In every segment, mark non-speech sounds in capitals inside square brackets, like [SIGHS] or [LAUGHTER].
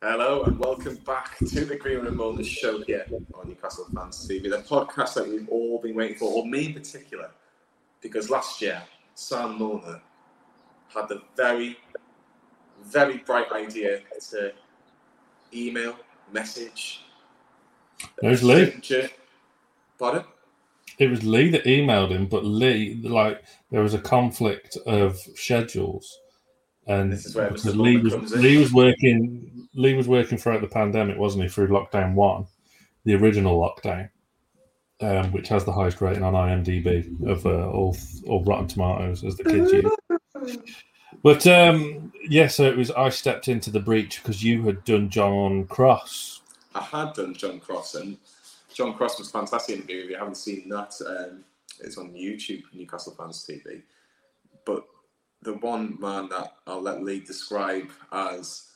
Hello and welcome back to the Green and Mulliner show here on Newcastle Fans TV, the podcast that we've all been waiting for, or me in particular, because last year Sam Mulliner had the very, very bright idea to email, message. Was Lee. Pardon? It was Lee that emailed him, but Lee, like, there was a conflict of schedules, and This is where because Lee was. Lee was working Lee was working throughout the pandemic, wasn't he? Through lockdown one, the original lockdown, um, which has the highest rating on IMDb of uh, all all Rotten Tomatoes, as the kids [LAUGHS] use. But um, yeah, so it was. I stepped into the breach because you had done John Cross. I had done John Cross, and John Cross was fantastic interview. If you haven't seen that, um, it's on YouTube, Newcastle Fans TV. But the one man that I'll let Lee describe as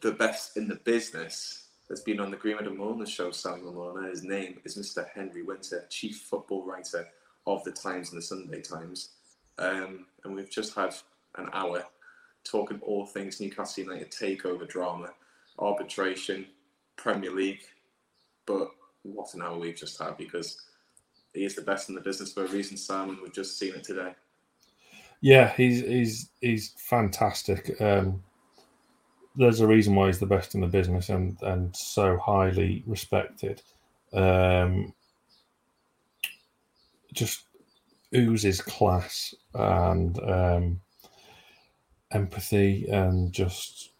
the best in the business that's been on the Greenwood and Mulliner show, Samuel Mulliner, his name is Mr. Henry Winter, chief football writer of the Times and the Sunday Times. Um, and we've just had an hour talking all things Newcastle United takeover drama, arbitration, Premier League. But what an hour we've just had because he is the best in the business for a reason, Sam, and we've just seen it today. Yeah, he's he's he's fantastic. Um, there's a reason why he's the best in the business and and so highly respected. Um, just oozes class and um, empathy and just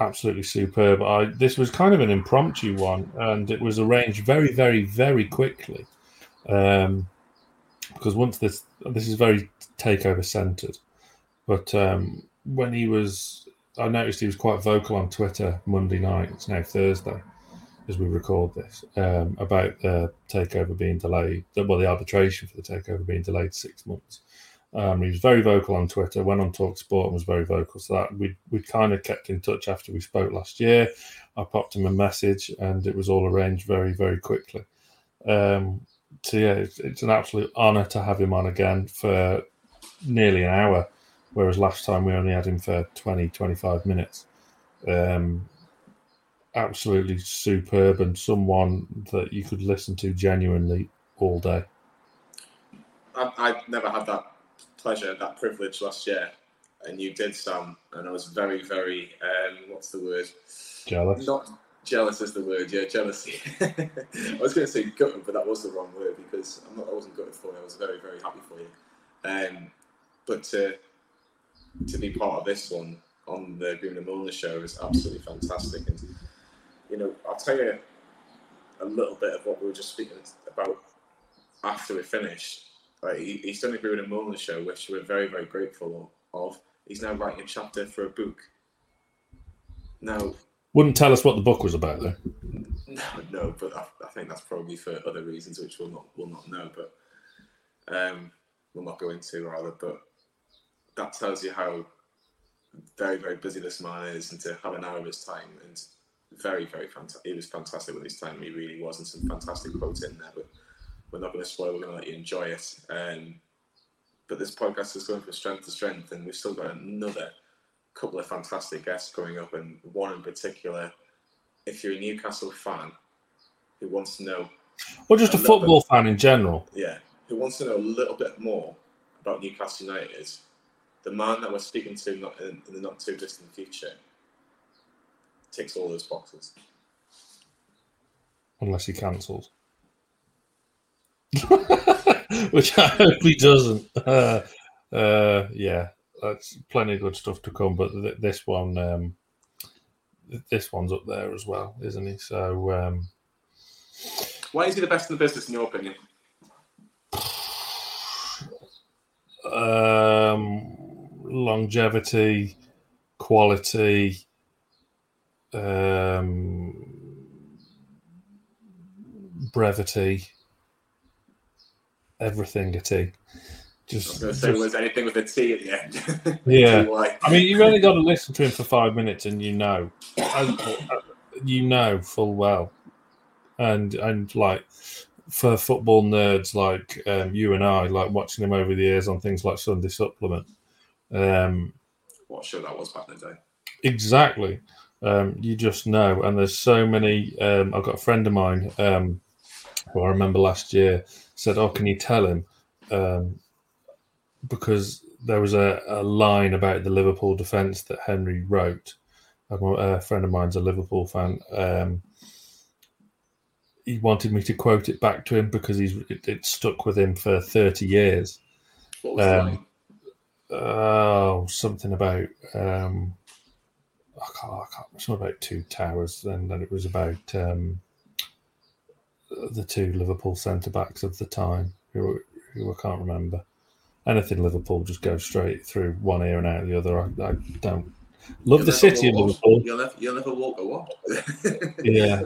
absolutely superb. I this was kind of an impromptu one, and it was arranged very, very, very quickly. Um, because once this this is very takeover centered, but um, when he was, I noticed he was quite vocal on Twitter Monday night. It's now Thursday as we record this um, about the takeover being delayed. Well, the arbitration for the takeover being delayed six months. Um, he was very vocal on Twitter. Went on Talk Sport and was very vocal. So that we we kind of kept in touch after we spoke last year. I popped him a message, and it was all arranged very very quickly. Um, so yeah, it's, it's an absolute honour to have him on again for nearly an hour, whereas last time we only had him for 20, 25 minutes. Um, absolutely superb and someone that you could listen to genuinely all day. I, I never had that pleasure, that privilege last year, and you did, Sam, and I was very, very, um, what's the word? Jealous. Not jealous is the word, yeah, jealousy. [LAUGHS] I was going to say gutted, but that was the wrong word because I'm not, I wasn't gutted for you. I was very, very happy for you. Um, but to to be part of this one on the Green and Mulliner show is absolutely fantastic. And you know, I'll tell you a little bit of what we were just speaking about after we finished. Like, he, he's done a Green and show, which we're very, very grateful of. He's now writing a chapter for a book. Now, Wouldn't tell us what the book was about though. no, but I, I think that's probably for other reasons which we'll not we'll not know, but um, we'll not go into rather. But that tells you how very very busy this man is, and to have an hour of his time and very very fantastic. He was fantastic with his time. He really was, and some fantastic quotes in there. But we're not going to spoil. We're going to let you enjoy it. Um, but this podcast is going from strength to strength, and we've still got another couple of fantastic guests coming up, and one in particular. If you're a Newcastle fan who wants to know, Or just a A football fan in general. yeah, who wants to know a little bit more about Newcastle United, the man that we're speaking to not in, in the not too distant future ticks all those boxes. Unless he cancels. [LAUGHS] Which I hope he doesn't. [LAUGHS] Uh, uh, yeah, that's plenty of good stuff to come, but th- this one, um, th- this one's up there as well, isn't he? So, um, Why is he the best in the business, in your opinion? um, longevity, quality, um, brevity, everything at T. I Just, was going to say, just- was anything with a T at the end? [LAUGHS] Yeah. Why? I mean, you've only got to listen to him for five minutes, and you know, you know full well, and and like for football nerds like um, you and I, like watching him over the years on things like Sunday Supplement. Um, What show that was back in the day? exactly. Um, you just know, and there's so many. Um, I've got a friend of mine um, who I remember last year said, "Oh, can you tell him?" Um, because there was a, a line about the Liverpool defence that Henry wrote. A friend of mine's a Liverpool fan. Um, he wanted me to quote it back to him because he's it, it stuck with him for thirty years. What was um, Oh, something about um, I can't, I can't something about two towers, and then it was about um, the two Liverpool centre backs of the time who, who I can't remember. Anything Liverpool just go straight through one ear and out the other. I, I don't love you'll the city of Liverpool. You'll never, you'll never walk a walk. [LAUGHS] yeah,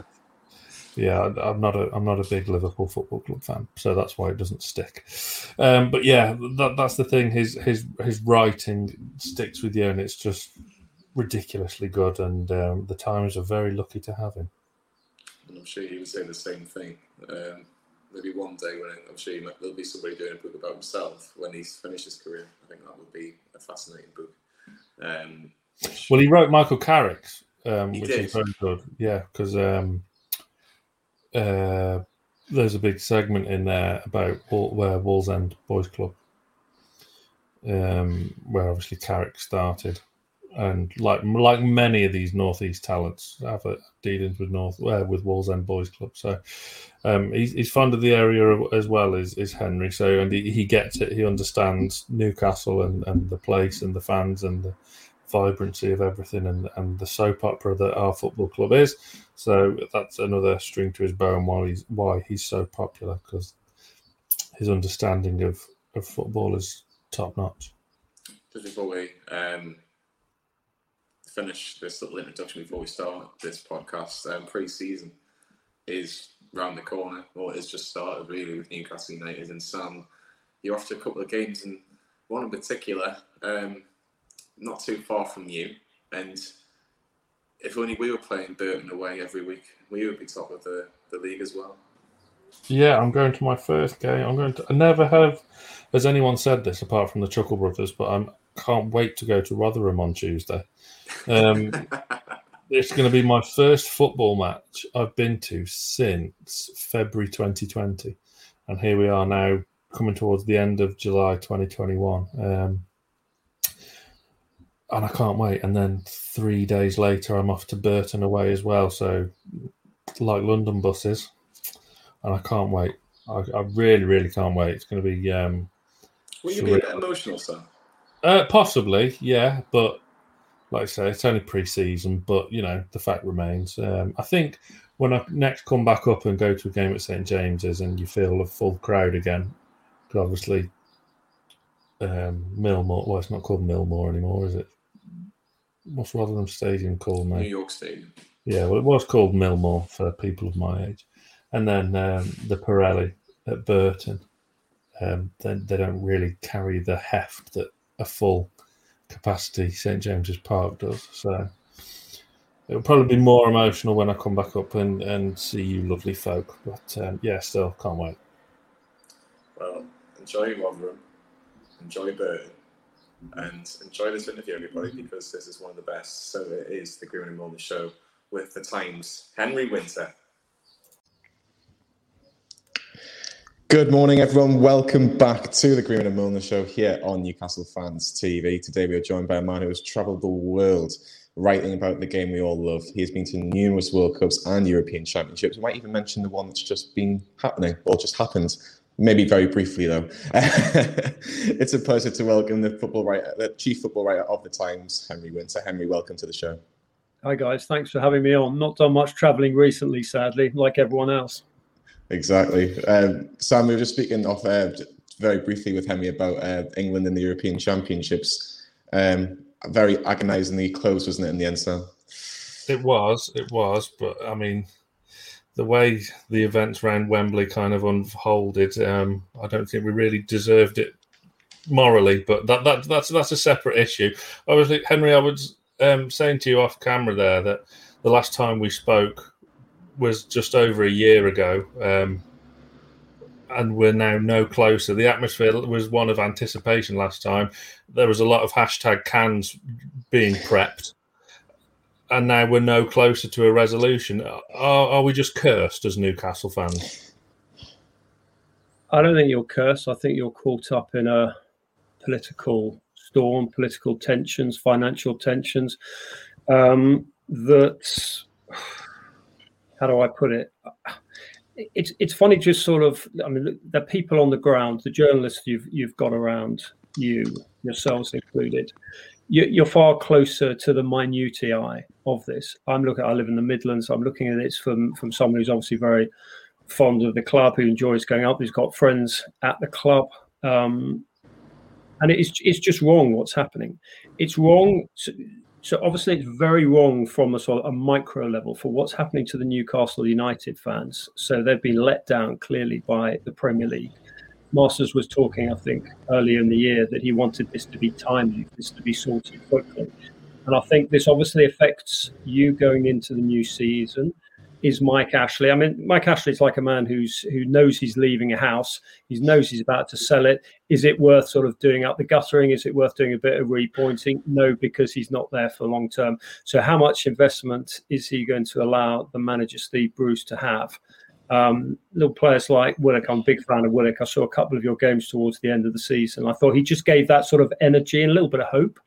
yeah, I'm not a I'm not a big Liverpool football club fan, so that's why it doesn't stick. Um, but yeah, that, that's the thing. His his his writing sticks with you, and it's just ridiculously good. And um, the Times are very lucky to have him. I'm sure he would say the same thing. Um, maybe one day when I'm sure might, there'll be somebody doing a book about himself when he's finished his career. I think that would be a fascinating book. Um, which, well, he wrote Michael Carrick's, um, which did. is very good. Yeah, because um, uh, there's a big segment in there about where Wallsend Boys Club, um, where obviously Carrick started, and like like many of these northeast talents have a dealings with North uh, with Wallsend Boys Club. So um, he's, he's fond of the area as well as is Henry. So and he, he gets it. He understands Newcastle and, and the place and the fans and the vibrancy of everything and, and the soap opera that our football club is. So that's another string to his bow and why he's why he's so popular because his understanding of, of football is top notch. Just before we um, finish this little introduction, before we start this podcast, um, pre-season is round the corner, or it's just started really with Newcastle United and Sam. You're off to a couple of games, and one in particular. Um, not too far from you, and if only we were playing Burton away every week, we would be top of the, the league as well. Yeah, I'm going to my first game. I'm going to. I never have, has anyone said this apart from the Chuckle Brothers, but I can't wait to go to Rotherham on Tuesday. Um, [LAUGHS] it's going to be my first football match I've been to since February 2020, and here we are now coming towards the end of July 2021. Um, and I can't wait. And then three days later, I'm off to Burton away as well. So, like London buses, and I can't wait. I, I really, really can't wait. It's going to be. Um, Will you be a bit emotional, sir? Uh, possibly, yeah. But like I say, it's only pre-season. But you know, the fact remains. Um, I think when I next come back up and go to a game at St James's, and you feel a full crowd again, because obviously um, Millmoor. Well, it's not called Millmoor anymore, is it? what's Rotherham Stadium called now? New York Stadium. Yeah, well, it was called Millmoor for people of my age, and then um, the Pirelli at Burton. Um, then they don't really carry the heft that a full capacity St James's Park does. So it'll probably be more emotional when I come back up and, and see you lovely folk. But um, yeah, still can't wait. Well, enjoy Rotherham, enjoy Burton, and enjoy this interview, everybody, because this is one of the best. So it is the Green and Mulliner Show with the Times Henry Winter. Good morning, everyone. Welcome back to the Green and Mulliner Show here on Newcastle Fans TV. Today we are joined by a man who has travelled the world writing about the game we all love. He has been to numerous World Cups and European Championships. We might even mention the one that's just been happening or just happened maybe very briefly though. [LAUGHS] it's a pleasure to welcome the football writer, the chief football writer of the Times, Henry Winter. Henry, welcome to the show. Hi guys, thanks for having me on. Not done much travelling recently, sadly, like everyone else. Exactly. Um, Sam, we were just speaking off air very briefly with Henry about uh, England in the European Championships. Um, very agonisingly close, wasn't it, in the end, Sam? It was, it was, but I mean, the way the events around Wembley kind of unfolded, um, I don't think we really deserved it morally. But that, that that's that's a separate issue. Obviously, Henry, I was um, saying to you off camera there that the last time we spoke was just over a year ago. Um, and we're now no closer. The atmosphere was one of anticipation last time. There was a lot of hashtag cans being prepped and now we're no closer to a resolution. Are, are we just cursed as Newcastle fans? I don't think you're cursed. I think you're caught up in a political storm, political tensions, financial tensions. Um, that how do I put it? It's it's funny, just sort of. I mean, the people on the ground, the journalists you've you've got around you, yourselves included, you, are far closer to the minutiae of this. I'm looking. I live in the Midlands. I'm looking at it from from someone who's obviously very fond of the club, who enjoys going up, who's got friends at the club. Um, and it's it's just wrong what's happening. It's wrong. So, so obviously, it's very wrong from a sort of a micro level for what's happening to the Newcastle United fans. So they've been let down clearly by the Premier League. Masters was talking, I think, earlier in the year that he wanted this to be timely, this to be sorted quickly. And I think this obviously affects you going into the new season is Mike Ashley. I mean, Mike Ashley is like a man who's who knows he's leaving a house. He knows he's about to sell it. Is it worth sort of doing up the guttering? Is it worth doing a bit of repointing? No, because he's not there for long term. So, how much investment is he going to allow the manager Steve Bruce to have? Um, little players like Willock, I'm a big fan of Willock. I saw a couple of your games towards the end of the season. I thought he just gave that sort of energy and a little bit of hope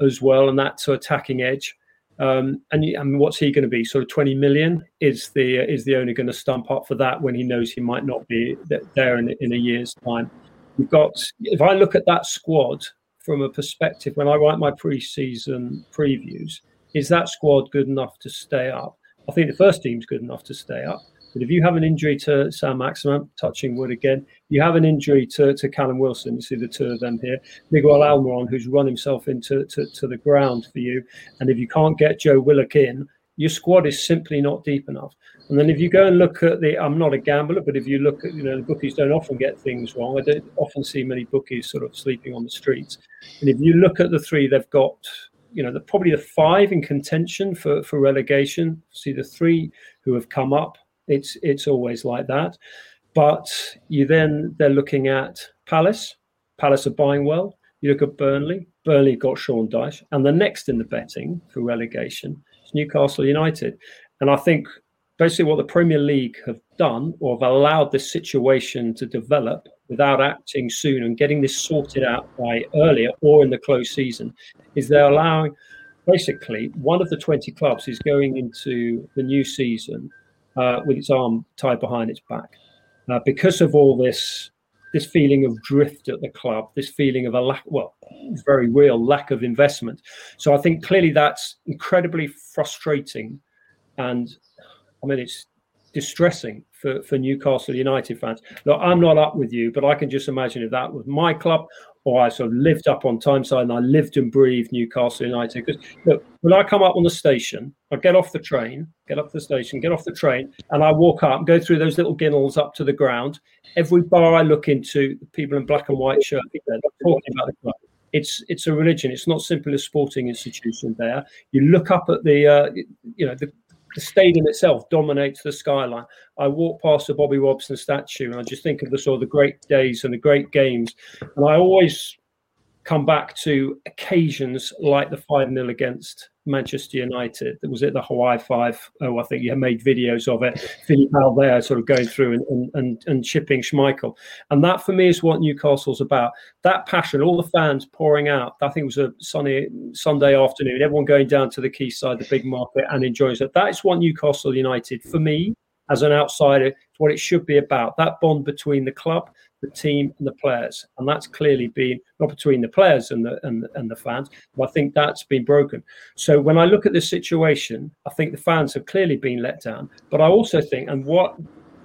as well, and that sort of attacking edge. Um, and, and what's he going to be? Sort of 20 million? Is the is the owner going to stump up for that when he knows he might not be there in, in a year's time? We've got. If I look at that squad from a perspective, when I write my pre-season previews, is that squad good enough to stay up? I think the first team's good enough to stay up. But if you have an injury to Saint-Maximin, touching wood again, you have an injury to, to Callum Wilson, you see the two of them here, Miguel Almiron, who's run himself into to, to the ground for you. And if you can't get Joe Willock in, your squad is simply not deep enough. And then if you go and look at the, I'm not a gambler, but if you look at, you know, the bookies don't often get things wrong. I don't often see many bookies sort of sleeping on the streets. And if you look at the three they've got, you know, the, probably the five in contention for, for relegation. See the three who have come up it's it's always like that. But you then they're looking at Palace. Palace are buying well. You look at Burnley. Burnley got Sean Dyche, and the next in the betting for relegation is Newcastle United. And I think basically what the Premier League have done, or have allowed this situation to develop without acting soon and getting this sorted out by earlier or in the close season, is they're allowing basically one of the 20 clubs is going into the new season uh, with its arm tied behind its back uh, because of all this this feeling of drift at the club, this feeling of a lack, well, very real lack of investment. So I think clearly that's incredibly frustrating, and I mean it's distressing for, for Newcastle United fans. Look, I'm not up with you, but I can just imagine if that was my club or I sort of lived up on Tyneside and I lived and breathed Newcastle United. Because look, when I come up on the station, I get off the train, get up the station, get off the train, and I walk up, go through those little ginnels up to the ground. Every bar I look into, people in black and white shirts, they're talking about the club. It's it's a religion. It's not simply a sporting institution. There, you look up at the uh, you know the the stadium itself dominates the skyline. I walk past the Bobby Robson statue and I just think of the sort of the great days and the great games. And I always come back to occasions like the 5 0 against Manchester United. That was it, the Hawaii 5 Oh, I think you made videos of it. [LAUGHS] Philippe Albert sort of going through and, and, and chipping Schmeichel. And that for me is what Newcastle's about. That passion, all the fans pouring out. I think it was a sunny Sunday afternoon, everyone going down to the quayside, the big market, and enjoying it. That is what Newcastle United, for me, as an outsider, what it should be about. That bond between the club, the team and the players, and that's clearly been not between the players and the and, and the fans. But I think that's been broken. So when I look at this situation, I think the fans have clearly been let down. But I also think, and what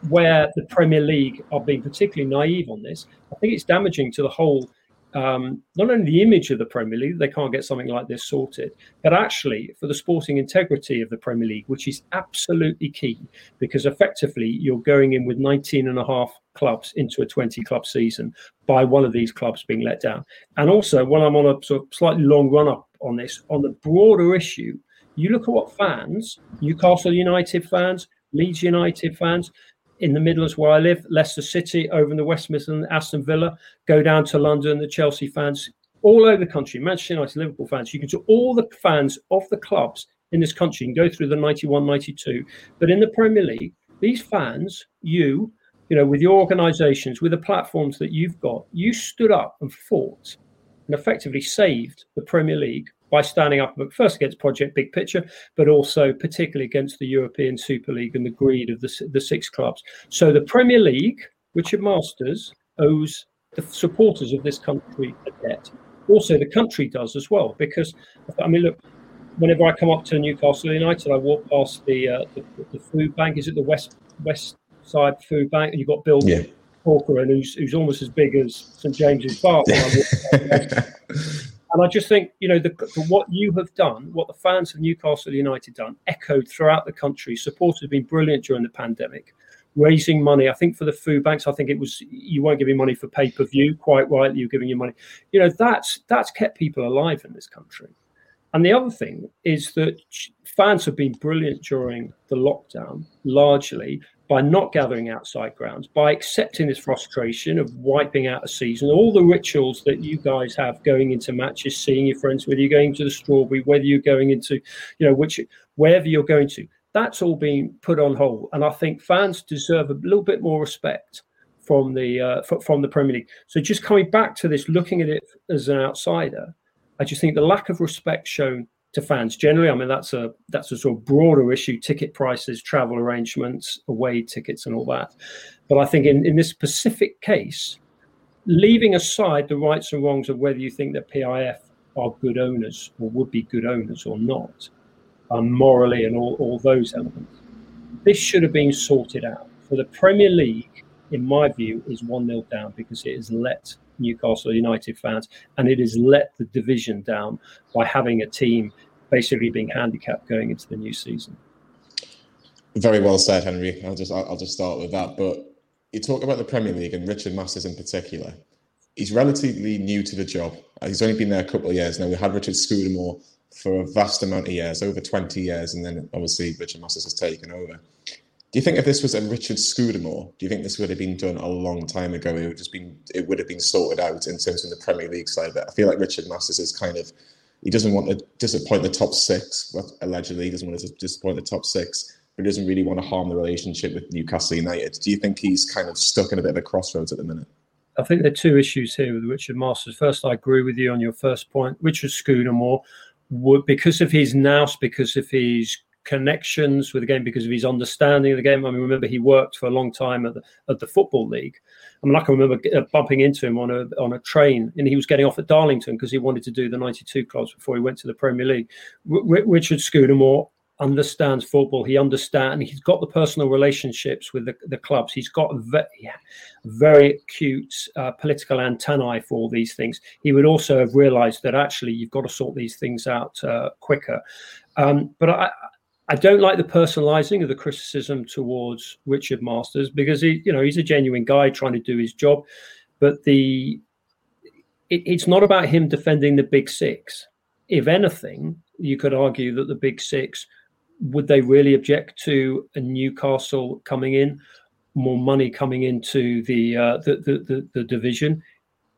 where the Premier League are being particularly naive on this, I think it's damaging to the whole um, not only the image of the Premier League, they can't get something like this sorted, but actually for the sporting integrity of the Premier League, which is absolutely key because effectively you're going in with 19 and a half clubs into a 20 club season by one of these clubs being let down. And also, when I'm on a sort of slightly long run up on this, on the broader issue, you look at what fans, Newcastle United fans, Leeds United fans, in the Midlands where I live, Leicester City, over in the West Midlands, Aston Villa, go down to London, the Chelsea fans, all over the country, Manchester United, Liverpool fans. You can see all the fans of the clubs in this country. Can go through the 91, 92, but in the Premier League, these fans, you, you know, with your organisations, with the platforms that you've got, you stood up and fought and effectively saved the Premier League by standing up first against Project Big Picture, but also particularly against the European Super League and the greed of the, the six clubs. So the Premier League, Richard Masters, owes the supporters of this country a debt. Also, the country does as well, because I mean, look, whenever I come up to Newcastle United, I walk past the uh, the, the, food bank. Is it the West West Side Food Bank? And you've got Bill yeah. Corcoran, who's who's almost as big as St James's [LAUGHS] Park. And I just think, you know, the, the, what you have done, what the fans of Newcastle United done, echoed throughout the country. Support has been brilliant during the pandemic, raising money. I think for the food banks, I think it was you weren't giving money for pay per view. Quite rightly, you're giving your money. You know, that's that's kept people alive in this country. And the other thing is that fans have been brilliant during the lockdown, largely by not gathering outside grounds, by accepting this frustration of wiping out a season, all the rituals that you guys have going into matches, seeing your friends, whether you're going to the strawberry, whether you're going into, you know, which wherever you're going to, that's all being put on hold. And I think fans deserve a little bit more respect from the uh, from the Premier League. So just coming back to this, looking at it as an outsider, I just think the lack of respect shown to fans generally. I mean, that's a that's a sort of broader issue: ticket prices, travel arrangements, away tickets, and all that. But I think in, in this specific case, leaving aside the rights and wrongs of whether you think that PIF are good owners or would be good owners or not, um, morally and all, all those elements, this should have been sorted out. For the Premier League, in my view, is 1 0 down because it has let Newcastle United fans and it has let the division down by having a team basically being handicapped going into the new season. Very well said, Henry. I'll just I'll just start with that. But you talk about the Premier League and Richard Masters in particular. He's relatively new to the job. He's only been there a couple of years now. We had Richard Scudamore for a vast amount of years, over 20 years, and then obviously Richard Masters has taken over. Do you think if this was a Richard Scudamore, do you think this would have been done a long time ago? It would just been it would have been sorted out in terms of the Premier League side of it. I feel like Richard Masters is kind of he doesn't want to disappoint the top six. Allegedly, he doesn't want to disappoint the top six, but he doesn't really want to harm the relationship with Newcastle United. Do you think he's kind of stuck in a bit of a crossroads at the minute? I think there are two issues here with Richard Masters. First, I agree with you on your first point. Richard Scudamore would, because of his nous, because of his connections with the game, because of his understanding of the game. I mean, remember he worked for a long time at the, at the football league. I mean, I can remember uh, bumping into him on a on a train, and he was getting off at Darlington because he wanted to do the '92 clubs before he went to the Premier League. R- Richard Scudamore understands football. He understands. He's got the personal relationships with the, the clubs. He's got very, yeah, very acute uh, political antennae for all these things. He would also have realised that actually you've got to sort these things out uh, quicker. Um, but I, I don't like the personalizing of the criticism towards Richard Masters because he, you know, he's a genuine guy trying to do his job, but the it, it's not about him defending the big six. If anything, you could argue that the big six would they really object to a Newcastle coming in, more money coming into the uh, the, the, the the division?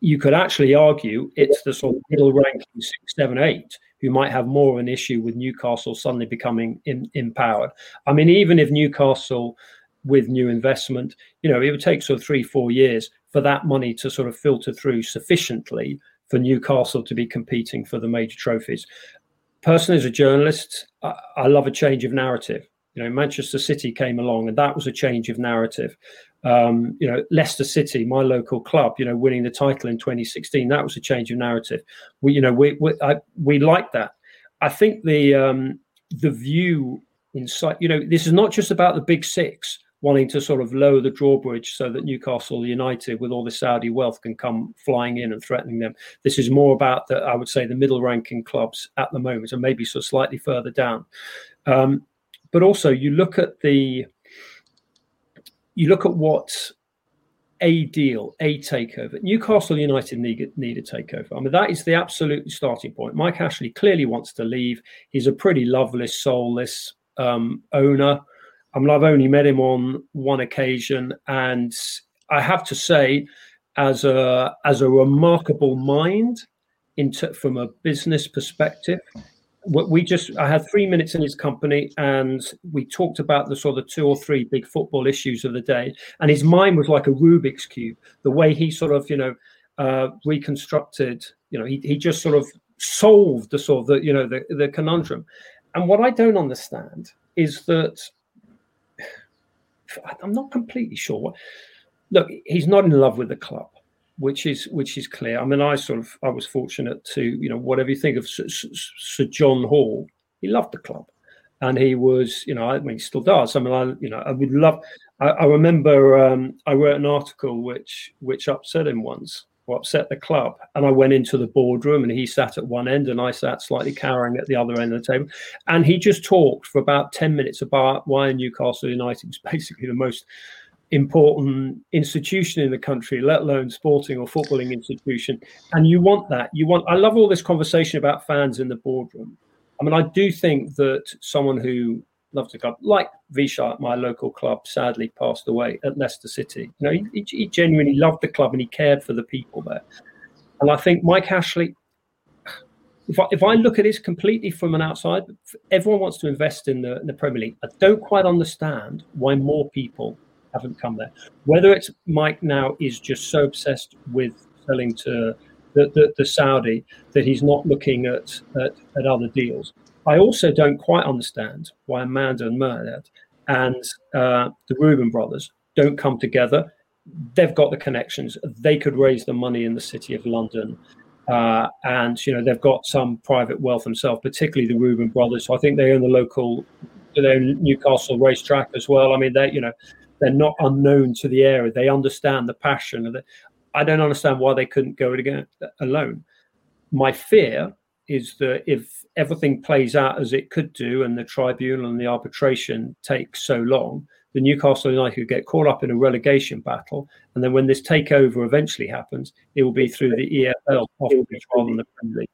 You could actually argue it's the sort of middle ranking six, seven, eight who might have more of an issue with Newcastle suddenly becoming in, empowered. I mean, even if Newcastle with new investment, you know, it would take sort of three, four years for that money to sort of filter through sufficiently for Newcastle to be competing for the major trophies. Personally, as a journalist, I, I love a change of narrative. You know, Manchester City came along, and that was a change of narrative. Um, you know, Leicester City, my local club, you know, winning the title in 2016, that was a change of narrative. We, you know, we we, I, we like that. I think the um, the view inside, you know, this is not just about the big six wanting to sort of lower the drawbridge so that Newcastle United, with all the Saudi wealth, can come flying in and threatening them. This is more about the, I would say, the middle ranking clubs at the moment, and maybe sort of slightly further down. Um, but also, you look at the you look at what a deal, a takeover. Newcastle United need, need a takeover. I mean, that is the absolute starting point. Mike Ashley clearly wants to leave. He's a pretty loveless, soulless um, owner. I mean, I've only met him on one occasion, and I have to say, as a as a remarkable mind, into from a business perspective, we just I had three minutes in his company, and we talked about the sort of two or three big football issues of the day. And his mind was like a Rubik's cube. The way he sort of you know uh, reconstructed, you know, he he just sort of solved the sort of the you know the the conundrum. And what I don't understand is that [SIGHS] I'm not completely sure. Look, he's not in love with the club which is which is clear. I mean, I sort of I was fortunate to you know whatever you think of Sir, Sir John Hall, he loved the club, and he was you know I mean he still does. I mean I you know I would love. I, I remember um, I wrote an article which which upset him once or upset the club, and I went into the boardroom and he sat at one end and I sat slightly cowering at the other end of the table, and he just talked for about ten minutes about why Newcastle United was [LAUGHS] basically the most important institution in the country, let alone sporting or footballing institution. And you want that. You want. I love all this conversation about fans in the boardroom. I mean, I do think that someone who loves the club, like Vichai, my local club, sadly passed away at Leicester City. You know, he, he genuinely loved the club and he cared for the people there. And I think Mike Ashley, if I, if I look at this completely from an outside, everyone wants to invest in the, in the Premier League. I don't quite understand why more people haven't come there. Whether it's Mike now is just so obsessed with selling to the, the, the Saudi that he's not looking at, at, at, other deals. I also don't quite understand why Amanda and Mehrdad and uh, the Reuben brothers don't come together. They've got the connections. They could raise the money in the city of London. Uh, and you know they've got some private wealth themselves, particularly the Reuben brothers. So I think they own the local, they own Newcastle racetrack as well. I mean, they you know they're not unknown to the area. They understand the passion. Of the, I don't understand why they couldn't go it again alone. My fear is that if everything plays out as it could do, and the tribunal and the arbitration takes so long, the Newcastle United could get caught up in a relegation battle, and then when this takeover eventually happens, it will be through the EFL rather than the Premier League.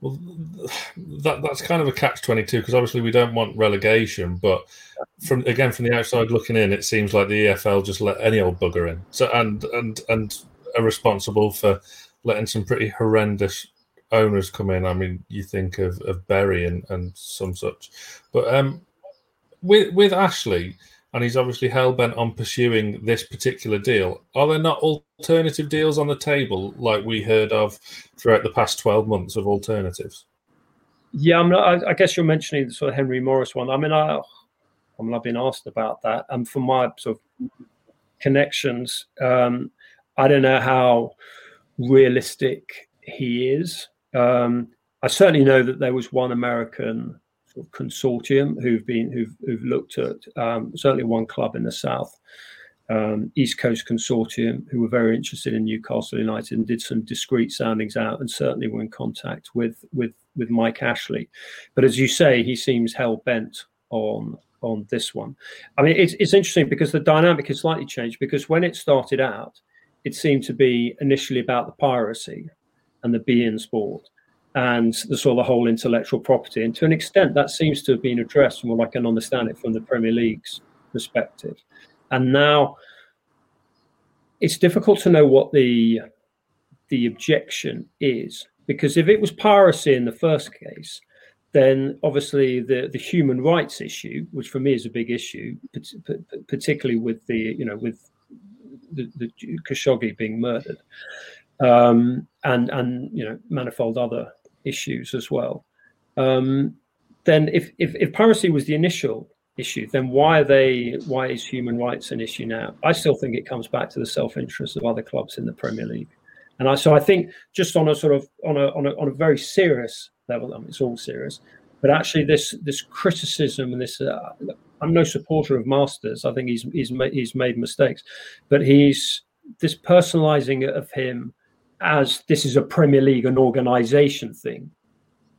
Well, [SIGHS] that that's kind of a catch twenty two because obviously we don't want relegation, but from again from the outside looking in, it seems like the EFL just let any old bugger in. So and and and are responsible for letting some pretty horrendous owners come in. I mean, you think of of Bury and and some such, but um, with with Ashley, and he's obviously hell bent on pursuing this particular deal. Are there not alternative deals on the table like we heard of throughout the past 12 months of alternatives? Yeah, I'm not, I, I guess you're mentioning the sort of Henry Mauriss one. I mean, I, I mean, I've been asked about that, and from my sort of connections, um, I don't know how realistic he is. Um, I certainly know that there was one American sort of consortium who've been who've, who've looked at um, certainly one club in the south, um, East Coast Consortium, who were very interested in Newcastle United and did some discreet soundings out, and certainly were in contact with with with Mike Ashley. But as you say, he seems hell bent on on this one. I mean, it's it's interesting because the dynamic has slightly changed because when it started out, it seemed to be initially about the piracy and the beIN sport and the sort of the whole intellectual property. And to an extent, that seems to have been addressed from what I can understand it from the Premier League's perspective. And now it's difficult to know what the the objection is because if it was piracy in the first case, then obviously the the human rights issue, which for me is a big issue, particularly with the you know with the, the Khashoggi being murdered, um, and and you know manifold other issues as well. Um, then, if, if, if piracy was the initial issue, then why are they? Why is human rights an issue now? I still think it comes back to the self-interest of other clubs in the Premier League, and I so I think just on a sort of on a on a, on a very serious level, I mean, it's all serious, but actually this this criticism and this uh, I'm no supporter of Masters. I think he's he's made, he's made mistakes, but he's this personalizing of him as this is a Premier League and organisation thing.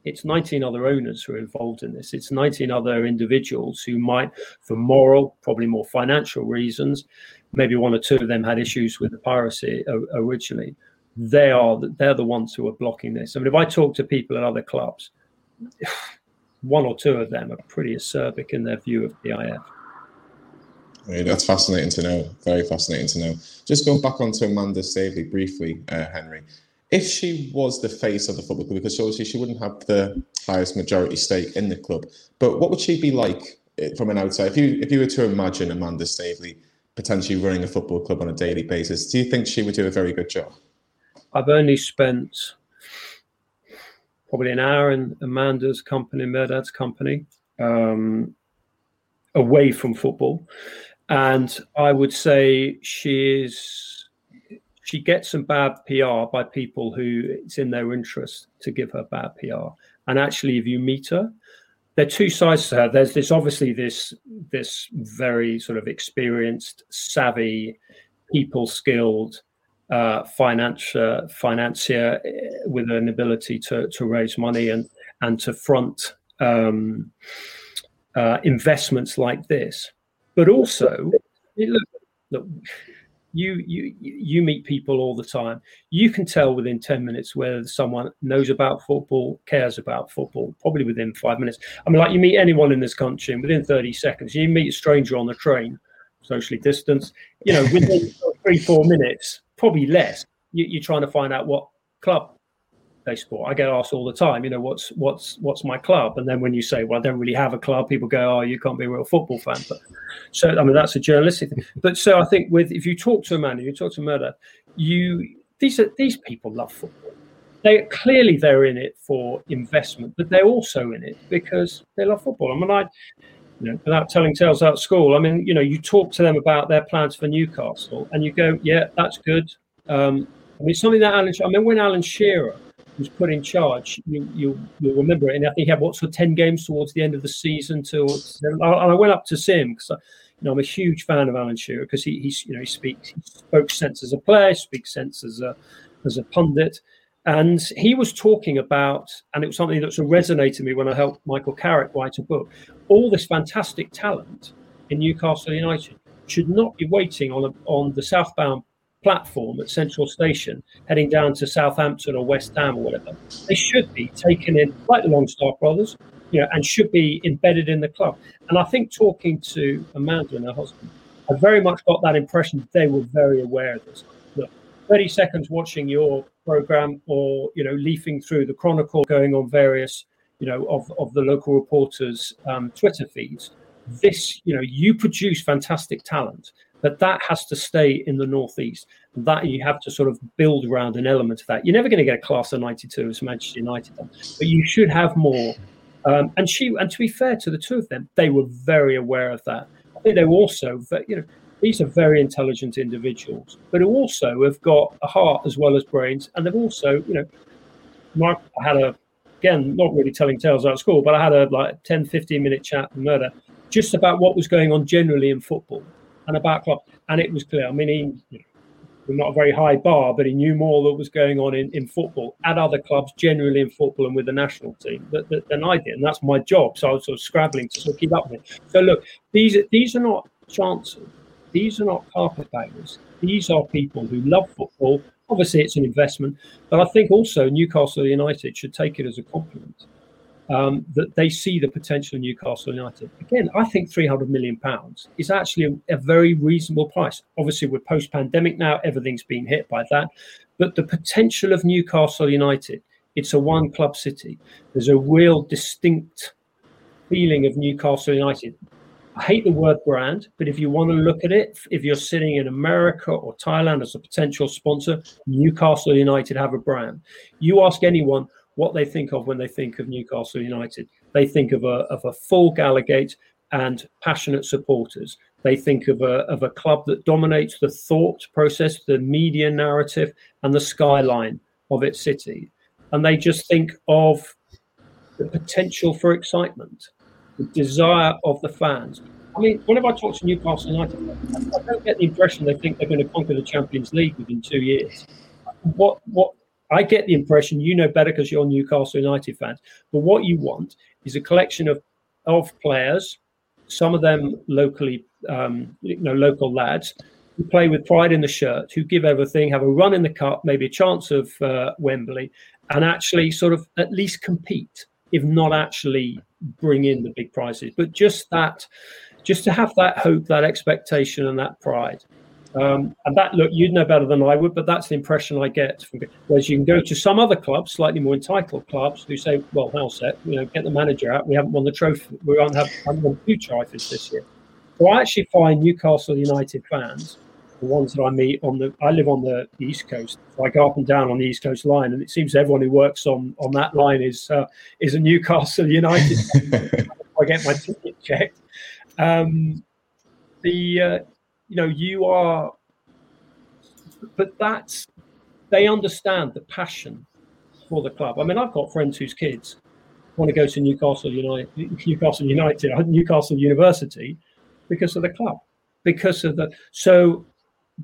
It's 19 other owners who are involved in this. It's 19 other individuals who might, for moral, probably more financial reasons, maybe one or two of them had issues with the piracy originally. They are they're the ones who are blocking this. I mean, if I talk to people at other clubs, [SIGHS] one or two of them are pretty acerbic in their view of the PIF. That's fascinating to know. Very fascinating to know. Just going back onto Amanda Staveley briefly, uh, Henry. if she was the face of the football club, because obviously she wouldn't have the highest majority stake in the club, but what would she be like eh, from an outside? If you if you were to imagine Amanda Staveley potentially running a football club on a daily basis, do you think she would do a very good job? I've only spent probably an hour in Amanda's company, Mehrdad's company, um, away from football, and I would say she is she gets some bad PR by people who it's in their interest to give her bad PR. And actually, if you meet her, there are two sides to her. There's this obviously this this very sort of experienced, savvy, people skilled uh, financier financier eh, with an ability to to raise money and and to front um, uh, investments like this. But also, look, look you you you meet people all the time. You can tell within 10 minutes whether someone knows about football cares about football probably within five minutes. I mean like you meet anyone in this country and within 30 seconds you meet a stranger on the train socially distanced you know within [LAUGHS] three four minutes probably less. You, are trying to find out what club they sport. I get asked all the time, you know, what's what's what's my club? And then when you say, well, I don't really have a club, people go, oh, you can't be a real football fan. But so I mean, that's a journalistic thing. But so I think with if you talk to Amanda, you talk to a murder, you these are these people love football. They clearly they're in it for investment, but they're also in it because they love football. I mean, I you know, without telling tales out school, I mean, you know, you talk to them about their plans for Newcastle, and you go, yeah, that's good. Um, I mean, something that Alan. I mean, when Alan Shearer was put in charge, you you will remember it. And I think he had what for ten games towards the end of the season. Towards and I went up to see him because you know I'm a huge fan of Alan Shearer because he he's you know he speaks he spoke sense as a player, speaks sense as a as a pundit. And he was talking about, and it was something that sort of resonated me when I helped Michael Carrick write a book. All this fantastic talent in Newcastle United should not be waiting on a, on the southbound platform at Central Station heading down to Southampton or West Ham or whatever, they should be taken in like the Longstaff brothers, you know, and should be embedded in the club. And I think talking to Amanda and her husband, I very much got that impression they were very aware of this. Look, 30 seconds watching your program or, you know, leafing through the Chronicle, going on various, you know, of, of the local reporters' um, Twitter feeds. This, you know, you produce fantastic talent but that has to stay in the northeast. That you have to sort of build around an element of that. You're never going to get a class of '92 as Manchester United, but you should have more. Um, and she, and to be fair to the two of them, they were very aware of that. I think they were also, you know, these are very intelligent individuals, but who also have got a heart as well as brains, and they've also, you know, Mark had a again not really telling tales out of school, but I had a like 10, 15 minute chat with Mehrdad just about what was going on generally in football and about club. And it was clear. I mean, he, you know, not a very high bar, but he knew more that was going on in, in football at other clubs, generally in football and with the national team than I did. And that's my job. So I was sort of scrabbling to sort of keep up with it. So look, these these are not chances. These are not carpetbaggers. These are people who love football. Obviously, it's an investment, but I think also Newcastle United should take it as a compliment um, that they see the potential in Newcastle United. Again, I think 300 million pounds is actually a, a, very reasonable price. Obviously, we're post-pandemic now; everything's been hit by that. But the potential of Newcastle United, it's a one-club city. There's a real distinct feeling of Newcastle United. I hate the word brand, but if you want to look at it, if you're sitting in America or Thailand as a potential sponsor, Newcastle United have a brand. You ask anyone what they think of when they think of Newcastle United. They think of a, of a full Gallowgate and passionate supporters. They think of a, of a club that dominates the thought process, the media narrative, and the skyline of its city. And they just think of the potential for excitement, the desire of the fans. I mean, whenever I talk to Newcastle United, I don't get the impression they think they're going to conquer the Champions League within two years. What what I get the impression you know better because you're Newcastle United fans. But what you want is a collection of of players, some of them locally, um, you know, local lads who play with pride in the shirt, who give everything, have a run in the cup, maybe a chance of uh, Wembley, and actually sort of at least compete, if not actually bring in the big prizes. But just that, just to have that hope, that expectation, and that pride. Um, and that look, you'd know better than I would, but that's the impression I get. From, whereas you can go to some other clubs, slightly more entitled clubs, who say, "Well, how set? You know, get the manager out. We haven't won the trophy. We haven't, have, haven't won two trophies this year." So I actually find Newcastle United fans, the ones that I meet on the, I live on the East Coast, so I go up and down on the East Coast line, and it seems everyone who works on on that line is uh, is a Newcastle [LAUGHS] United. I get my ticket checked. Um, the uh, you know, you are, but that's, they understand the passion for the club. I mean, I've got friends whose kids want to go to Newcastle United, Newcastle United, [LAUGHS] Newcastle University because of the club, because of the, so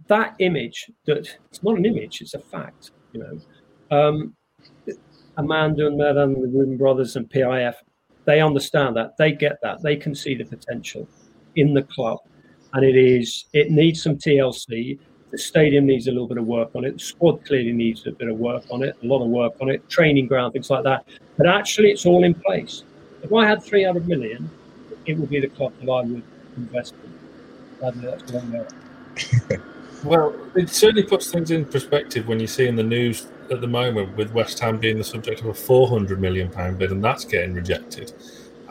that image that it's not an image, it's a fact, you know. Um, Amanda and Mehrdad, the Reuben brothers and PIF, they understand that, they get that, they can see the potential in the club and it is it needs some TLC. The stadium needs a little bit of work on it. The squad clearly needs a bit of work on it, a lot of work on it, training ground, things like that. But actually, it's all in place. If I had 300 million, it would be the club that I would invest in. Uh, that's what [LAUGHS] well, it certainly puts things in perspective when you see in the news at the moment with West Ham being the subject of a 400 million pound bid and that's getting rejected.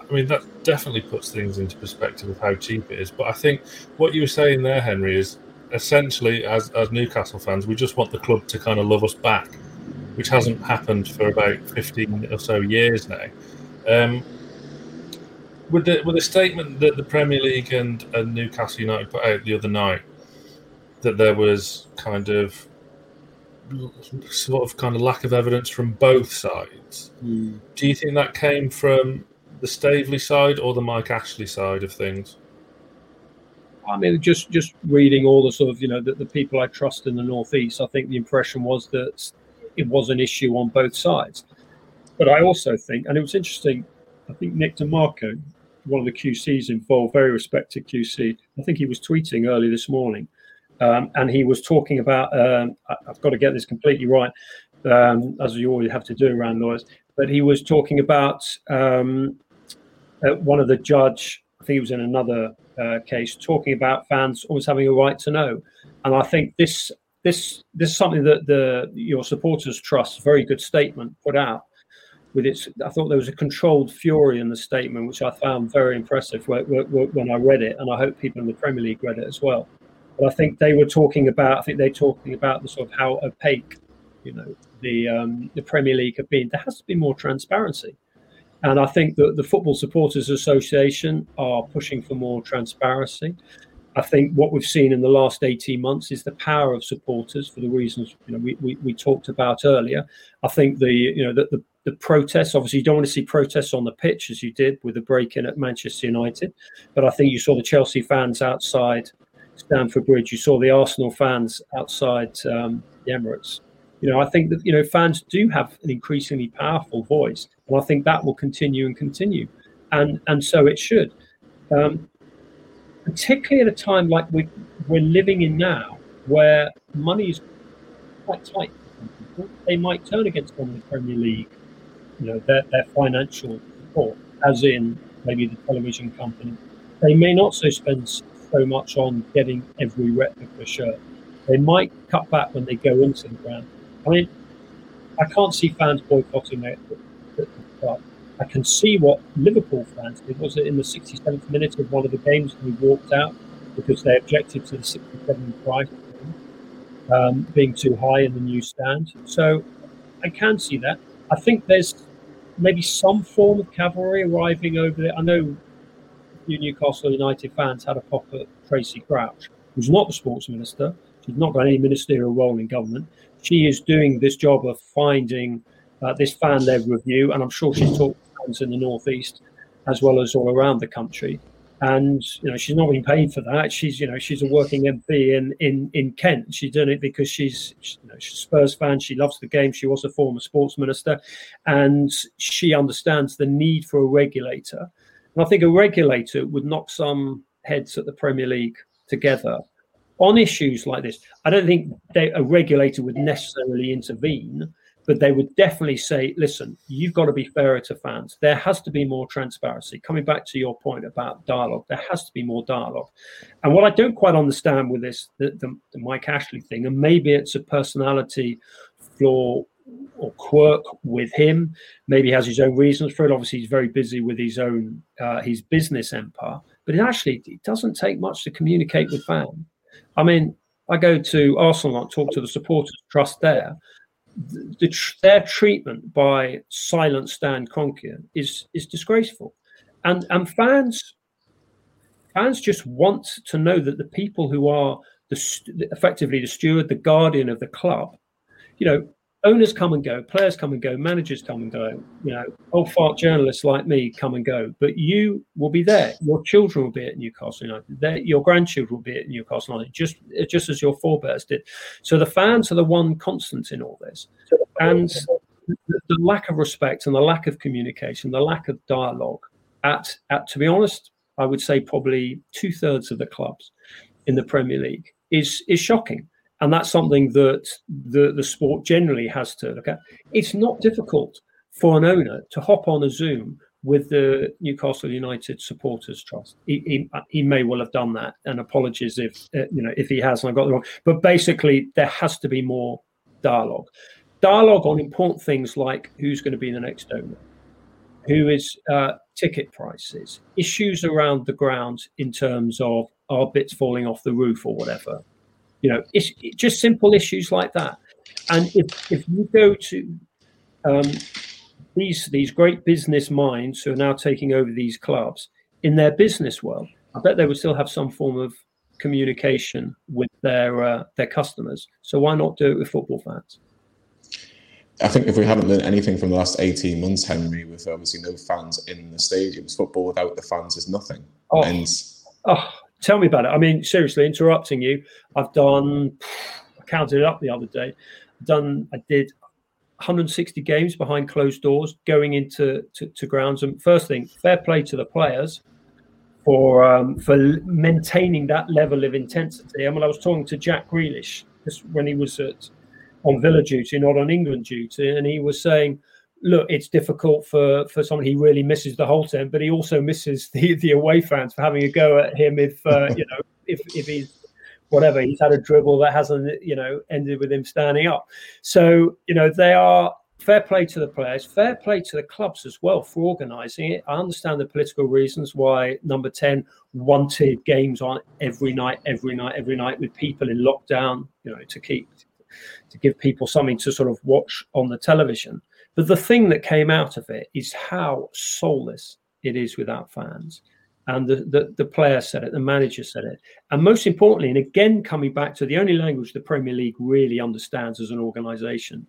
I mean, that definitely puts things into perspective of how cheap it is. But I think what you were saying there, Henry, is essentially, as, as Newcastle fans, we just want the club to kind of love us back, which hasn't happened for about 15 or so years now. Um, with the with the statement that the Premier League and, and Newcastle United put out the other night, that there was kind of sort of kind of lack of evidence from both sides. Mm. Do you think that came from the Staveley side or the Mike Ashley side of things? I mean, just just reading all the sort of you know the, the people I trust in the northeast, I think the impression was that it was an issue on both sides. But I also think, and it was interesting, I think Nick De Marco, one of the QCs involved, very respected QC, I think he was tweeting early this morning, um, and he was talking about. Um, I, have got to get this completely right, um, as you always have to do around lawyers. But he was talking about um, uh, one of the judge, I think he was in another uh, case, talking about fans always having a right to know. And I think this this this is something that the your supporters trust. Very good statement put out. With its, I thought there was a controlled fury in the statement, which I found very impressive when I read it, and I hope people in the Premier League read it as well. But I think they were talking about, I think they're talking about the sort of how opaque, you know, the um, the Premier League have been. There has to be more transparency and I think that the Football Supporters Association are pushing for more transparency. I think what we've seen in the last 18 months is the power of supporters for the reasons you know, we, we, we talked about earlier. I think the you know the, the, the protests, obviously you don't want to see protests on the pitch as you did with the break-in at Manchester United, but I think you saw the Chelsea fans outside Stamford Bridge, you saw the Arsenal fans outside um, the Emirates. You know, I think that you know fans do have an increasingly powerful voice, and I think that will continue and continue, and and so it should. Um, particularly at a time like we we're living in now, where money is quite tight. They might turn against one of the Premier League, you know, their, their financial support, as in maybe the television company. They may not so spend so much on getting every replica shirt. They might cut back when they go into the ground. I mean, I can't see fans boycotting it, but I can see what Liverpool fans did. Was it in the 67th minute of one of the games we walked out because they objected to the 67 price um, being too high in the new stand? So I can see that. I think there's maybe some form of cavalry arriving over there. I know Newcastle United fans had a pop at Tracey Crouch, who's not the sports minister. She's not got any ministerial role in government she is doing this job of finding uh, this fan-led review, and I'm sure she's talked to fans in the northeast as well as all around the country. And you know, she's not being paid for that. She's you know, she's a working MP in in in Kent. She's doing it because she's you know, she's a Spurs fan. She loves the game. She was a former sports minister, and she understands the need for a regulator. And I think a regulator would knock some heads at the Premier League together on issues like this, I don't think they, a regulator would necessarily intervene, but they would definitely say, listen, you've got to be fairer to fans. There has to be more transparency. Coming back to your point about dialogue, there has to be more dialogue. And what I don't quite understand with this, the, the, the Mike Ashley thing, and maybe it's a personality flaw or quirk with him. Maybe he has his own reasons for it. Obviously, he's very busy with his own uh, his business empire. But it actually it doesn't take much to communicate with fans. I mean, I go to Arsenal and talk to the supporters trust there, the, their treatment by silent Stan Kroenke is is disgraceful, and and fans fans just want to know that the people who are the effectively the steward, the guardian of the club, you know, owners come and go, players come and go, managers come and go. You know, old fart journalists like me come and go, but you will be there. Your children will be at Newcastle United. your grandchildren will be at Newcastle United, just just as your forebears did. So the fans are the one constant in all this, and the lack of respect and the lack of communication, the lack of dialogue. At, at to be honest, I would say probably two thirds of the clubs in the Premier League is is shocking and that's something that the, the sport generally has to look at. It's not difficult for an owner to hop on a Zoom with the Newcastle United Supporters Trust. He, he, he may well have done that, and apologies if uh, you know if he has and I got it wrong. But basically, there has to be more dialogue, dialogue on important things like who's going to be the next owner, who is uh, ticket prices, issues around the ground in terms of are bits falling off the roof or whatever you know, it's just simple issues like that. And if, if you go to um, these these great business minds who are now taking over these clubs in their business world, I bet they would still have some form of communication with their uh, their customers. So why not do it with football fans? I think if we haven't learned anything from the last 18 months, Henry, with obviously no fans in the stadiums, football without the fans is nothing. Oh, and oh Tell me about it. I mean, seriously, interrupting you. I've done. I counted it up the other day. I've done. I did 160 games behind closed doors, going into to, to grounds. And first thing, fair play to the players for um, for maintaining that level of intensity. I mean, I was talking to Jack Grealish just when he was at on Villa duty, not on England duty, and he was saying look, it's difficult for for someone he really misses the whole team, but he also misses [LAUGHS] the the away fans for having a go at him if uh, [LAUGHS] you know if if he's whatever he's had a dribble that hasn't you know ended with him standing up. So you know they are fair play to the players, fair play to the clubs as well for organising it. I understand the political reasons why number 10 wanted games on every night, every night, every night with people in lockdown, you know, to keep to give people something to sort of watch on the television. But the thing that came out of it is how soulless it is without fans. And the, the, the player said it, the manager said it. And most importantly, and again, coming back to the only language the Premier League really understands as an organization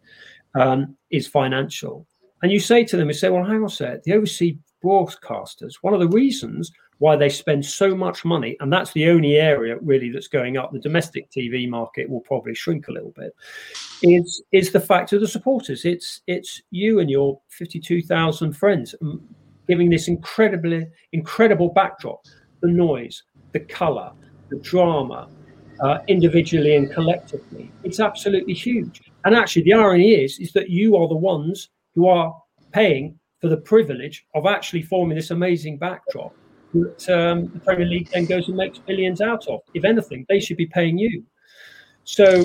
um, is financial. And you say to them, you say, well, hang on a sec, the overseas broadcasters, one of the reasons why they spend so much money, and that's the only area really that's going up. The domestic TV market will probably shrink a little bit. Is is the fact of the supporters? It's it's you and your fifty two thousand friends mm, giving this incredibly incredible backdrop, the noise, the colour, the drama, uh, individually and collectively. It's absolutely huge. And actually, the irony is is that you are the ones who are paying for the privilege of actually forming this amazing backdrop that um, the Premier League then goes and makes billions out of. If anything, they should be paying you. So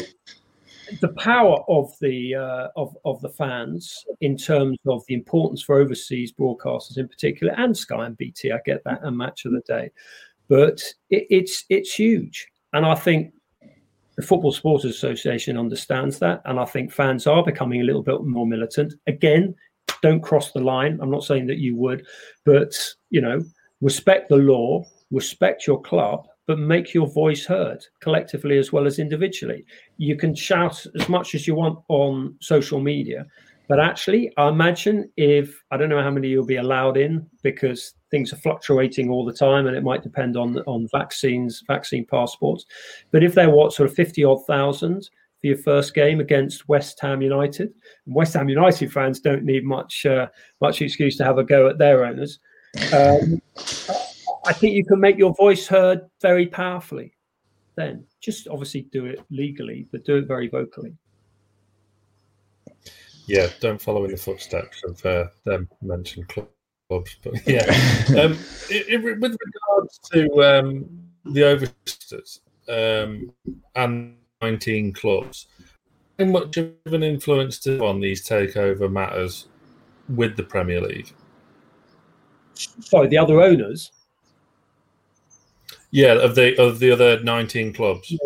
the power of the uh, of of the fans in terms of the importance for overseas broadcasters in particular, and Sky and BT, I get that, and Match of the Day, but it, it's it's huge, and I think the Football Supporters Association understands that, and I think fans are becoming a little bit more militant. Again, don't cross the line. I'm not saying that you would, but you know respect the law, respect your club, but make your voice heard collectively as well as individually. You can shout as much as you want on social media, but actually, I imagine if I don't know how many you'll be allowed in because things are fluctuating all the time, and it might depend on on vaccines, vaccine passports. But if they're what sort of fifty odd thousand for your first game against West Ham United, West Ham United fans don't need much uh, much excuse to have a go at their owners. Um, I think you can make your voice heard very powerfully. Then just obviously do it legally, but do it very vocally. yeah, don't follow in the footsteps of uh, them mentioned clubs. But yeah, [LAUGHS] um, it, it, with regards to um, the oversters um, and 19 clubs, how much of an influence to on these takeover matters with the Premier League? Sorry, the other owners. Yeah, of the of the other 19 clubs. Yeah.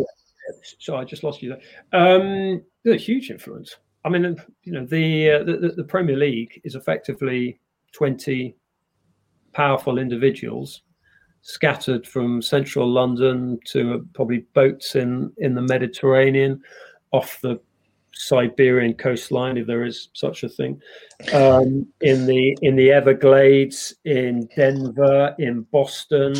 I just lost you there. Um, a huge influence. I mean, you know, the, uh, the the Premier League is effectively 20 powerful individuals scattered from central London to uh, probably boats in in the Mediterranean, off the Siberian coastline, if there is such a thing, um, in the in the Everglades, in Denver, in Boston.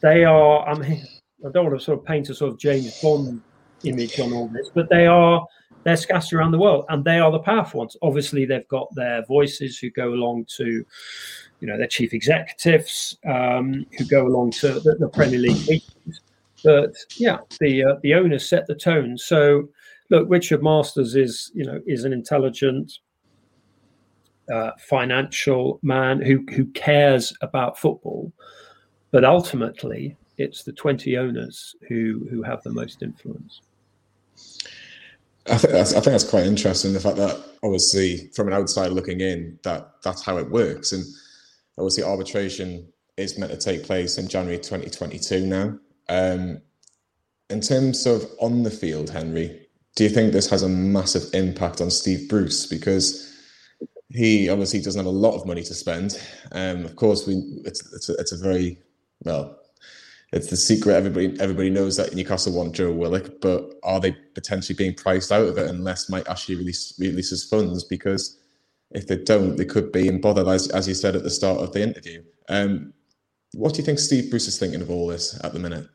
They are. I mean, I don't want to sort of paint a sort of James Bond image on all this, but they are they're scattered around the world, and they are the powerful ones. Obviously, they've got their voices who go along to, you know, their chief executives um, who go along to the, the Premier League meetings. But yeah, the uh, the owners set the tone. So look, Richard Masters is you know is an intelligent, uh, financial man who who cares about football, but ultimately it's the twenty owners who who have the most influence. I think that's I think that's quite interesting. The fact that obviously from an outside looking in, that that's how it works, and obviously arbitration is meant to take place in January 2022 now. Um, in terms of on the field, Henry, do you think this has a massive impact on Steve Bruce because he obviously doesn't have a lot of money to spend? Um, of course, we it's it's a, it's a very well it's the secret. Everybody everybody knows that Newcastle want Joe Willock, but are they potentially being priced out of it unless Mike Ashley release, releases funds? Because if they don't, they could be in bother, as, as you said at the start of the interview. Um, what do you think Steve Bruce is thinking of all this at the minute?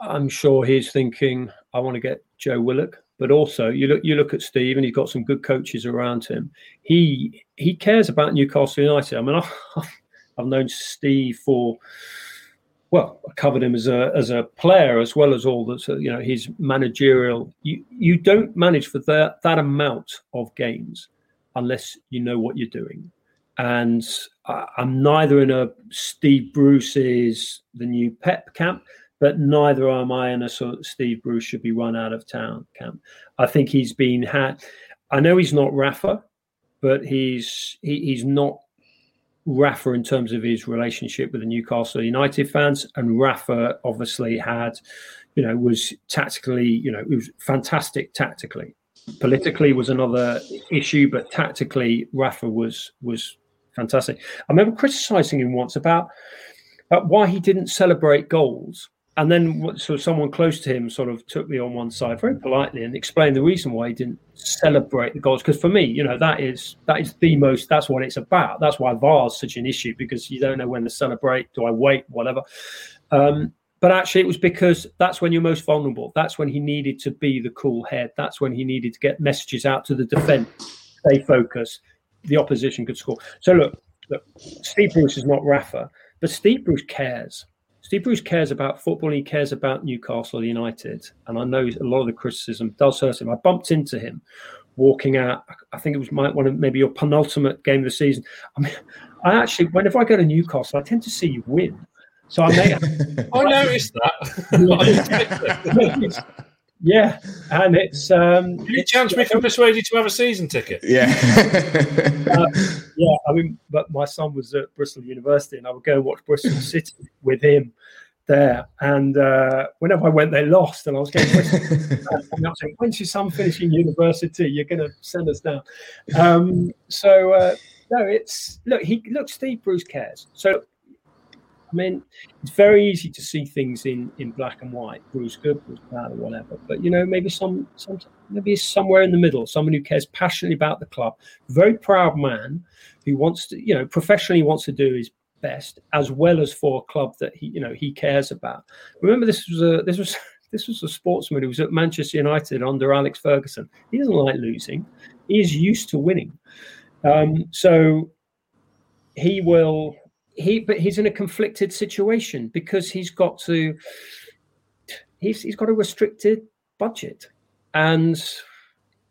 I'm sure he's thinking, I want to get Joe Willock. But also, you look you look at Steve, and he's got some good coaches around him. He he cares about Newcastle United. I mean, [LAUGHS] I, I've known Steve for well, I covered him as a as a player as well as all the you know his managerial. You you don't manage for that that amount of games unless you know what you're doing. And I, I'm neither in a Steve Bruce's the new Pep camp, but neither am I in a sort of Steve Bruce should be run out of town camp. I think he's been had. I know he's not Rafa, but he's he, he's not Rafa in terms of his relationship with the Newcastle United fans, and Rafa obviously had, you know, was tactically, you know, it was fantastic tactically. Politically was another issue, but tactically, Rafa was was fantastic. I remember criticising him once about, about why he didn't celebrate goals and then so someone close to him sort of took me on one side very politely and explained the reason why he didn't celebrate the goals because for me you know that is that is the most that's what it's about. That's why VAR is such an issue because you don't know when to celebrate do I wait whatever. Um, but actually it was because that's when you're most vulnerable. That's when he needed to be the cool head. That's when he needed to get messages out to the defense. Stay focused. The opposition could score. So look look Steve Bruce is not Rafa but Steve Bruce cares Steve Bruce cares about football. He cares about Newcastle United, and I know a lot of the criticism does hurt him. I bumped into him walking out. I think it was my, one of maybe your penultimate game of the season. I mean, I actually, whenever I go to Newcastle, I tend to see you win. So I may. [LAUGHS] I noticed that. [LAUGHS] [LAUGHS] yeah, and it's. Um, Any chance we can persuade you to have a season ticket? Yeah. [LAUGHS] uh, yeah, I mean, but my son was at Bristol University, and I would go watch Bristol [LAUGHS] City with him there. And uh, whenever I went, they lost, and I was going. [LAUGHS] and I was saying, "When's your son finishing university? You're going to send us down." Um, so uh, no, it's look. He look. Steve Bruce cares. So I mean, it's very easy to see things in in black and white. Bruce good, Bruce bad, or whatever. But you know, maybe some some maybe somewhere in the middle. Someone who cares passionately about the club. Very proud man who wants to, you know, professionally wants to do his best as well as for a club that he you know he cares about remember this was a this was [LAUGHS] this was a sportsman who was at manchester united under alex ferguson he doesn't like losing he is used to winning um, so he will he but he's in a conflicted situation because he's got to he's he's got a restricted budget and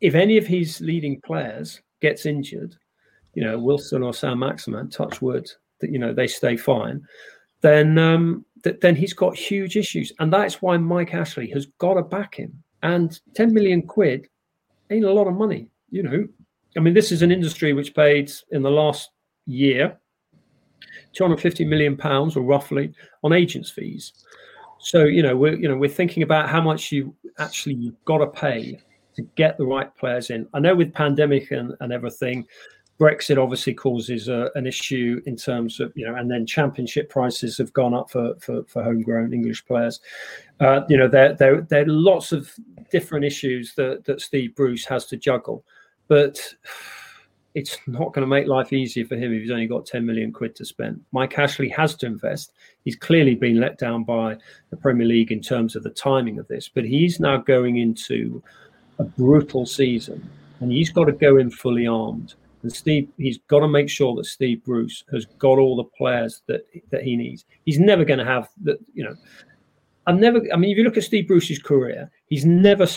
if any of his leading players gets injured, you know, Wilson or Saint-Maximin, touch wood, that you know they stay fine, then um, th- then he's got huge issues, and that's why Mike Ashley has got to back him. And ten million quid ain't a lot of money, you know. I mean, this is an industry which paid in the last year 250 million pounds or roughly on agents fees. So you know we're you know we're thinking about how much you actually you've got to pay to get the right players in. I know with pandemic and, and everything, Brexit obviously causes a, an issue in terms of you know, and then championship prices have gone up for for, for homegrown English players. Uh, you know, there there there are lots of different issues that that Steve Bruce has to juggle, but it's not going to make life easier for him if he's only got 10 million quid to spend. Mike Ashley has to invest. He's clearly been let down by the Premier League in terms of the timing of this, but he's now going into a brutal season and he's got to go in fully armed. And Steve, he's got to make sure that Steve Bruce has got all the players that that he needs. He's never going to have that, you know. I'm never. I mean, if you look at Steve Bruce's career, he's never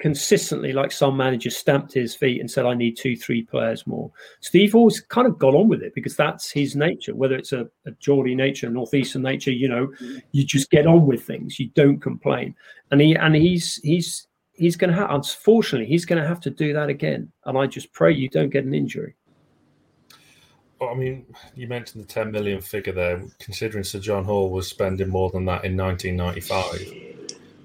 consistently, like some managers, stamped his feet and said, I need two, three players more. Steve always kind of got on with it because that's his nature, whether it's a, a Geordie nature, Northeastern nature, you know, mm-hmm. you just get on with things. You don't complain. And he and he's he's he's gonna have unfortunately he's gonna have to do that again. And I just pray you don't get an injury. Well, I mean, you mentioned the 10 million figure there, considering Sir John Hall was spending more than that in 1995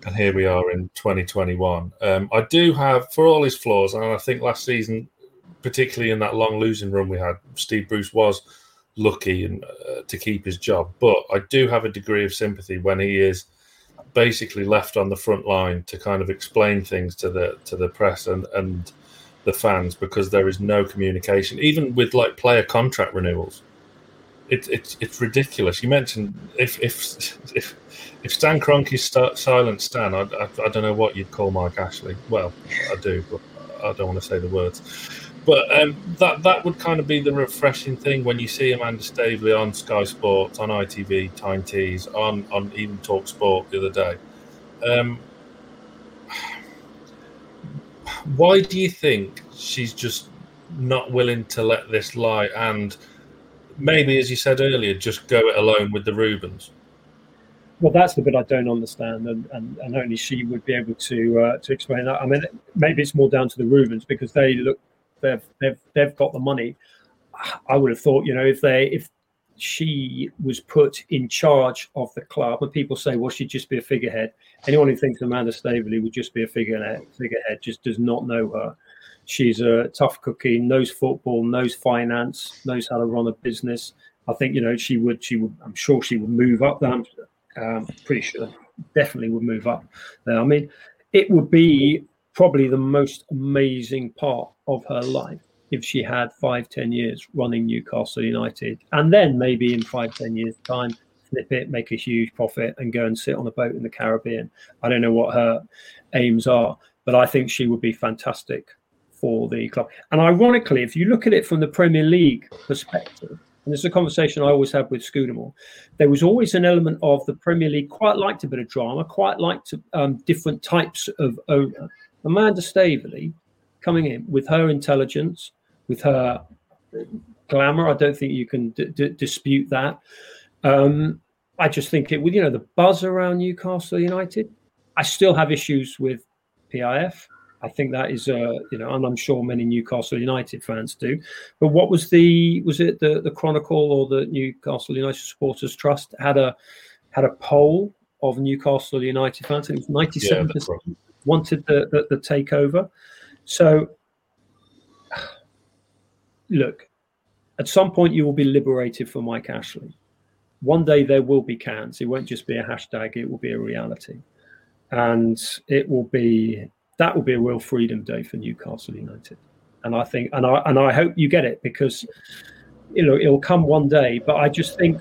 and here we are in 2021. Um, I do have, for all his flaws, and I think last season, particularly in that long losing run we had, Steve Bruce was lucky and uh, to keep his job. But I do have a degree of sympathy when he is basically left on the front line to kind of explain things to the to the press and and the fans because there is no communication, even with like player contract renewals. It's it's it's ridiculous. You mentioned if if [LAUGHS] if if Stan Kroenke's st- silent Stan, I, I, I, don't know what you'd call Mike Ashley. Well, I do, but I don't want to say the words. But um, that that would kind of be the refreshing thing when you see Amanda Staveley on Sky Sports, on ITV, Tyne Tees, on on even Talk Sport the other day. Um, why do you think she's just not willing to let this lie and maybe, as you said earlier, just go it alone with the Reubens? Well, that's the bit I don't understand, and, and, and only she would be able to uh, to explain that. I mean, maybe it's more down to the Reubens because they look they've they've they've got the money. I would have thought, you know, if they if she was put in charge of the club, and people say, well, she'd just be a figurehead. Anyone who thinks Amanda Staveley would just be a figurehead, figurehead just does not know her. She's a tough cookie, knows football, knows finance, knows how to run a business. I think you know she would. She would. I'm sure she would move up. That um, pretty sure definitely would move up there. I mean, it would be probably the most amazing part of her life if she had five, ten years running Newcastle United, and then maybe in five, ten years' time, flip it, make a huge profit, and go and sit on a boat in the Caribbean. I don't know what her aims are, but I think she would be fantastic for the club. And ironically, if you look at it from the Premier League perspective, and is a conversation I always have with Scudamore, there was always an element of the Premier League quite liked a bit of drama, quite liked um, different types of owner. Amanda Staveley coming in with her intelligence, with her glamour, I don't think you can d- d- dispute that. Um, I just think it with you know the buzz around Newcastle United. I still have issues with PIF. I think that is, uh, you know, and I'm sure many Newcastle United fans do. But what was the was it the the Chronicle or the Newcastle United Supporters Trust had a had a poll of Newcastle United fans, and it was 97 percent wanted the, the the takeover. So, look, at some point you will be liberated from Mike Ashley. One day there will be cans. It won't just be a hashtag. It will be a reality, and it will be that will be a real freedom day for Newcastle United. And I think, and I and I hope you get it because you know it'll come one day. But I just think,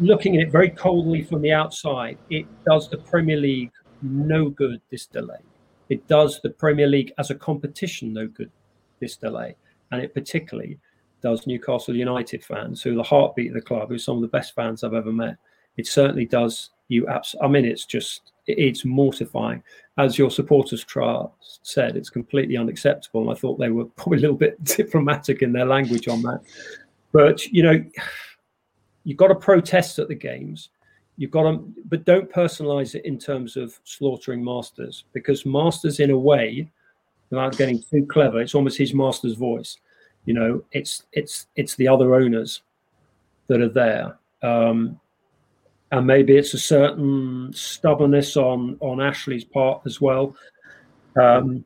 looking at it very coldly from the outside, it does the Premier League no good. This delay, it does the Premier League as a competition no good. This delay, and it particularly does Newcastle United fans, who are the heartbeat of the club, who are some of the best fans I've ever met. It certainly does you. Abs- I mean, it's just it's mortifying. As your supporters trust said, it's completely unacceptable. And I thought they were [LAUGHS] probably a little bit diplomatic in their language on that. But you know, you've got to protest at the games. You've got to, but don't personalize it in terms of slaughtering masters because masters, in a way, without getting too clever, it's almost his master's voice. You know, it's it's it's the other owners that are there. Um, and maybe it's a certain stubbornness on on Ashley's part as well. Um,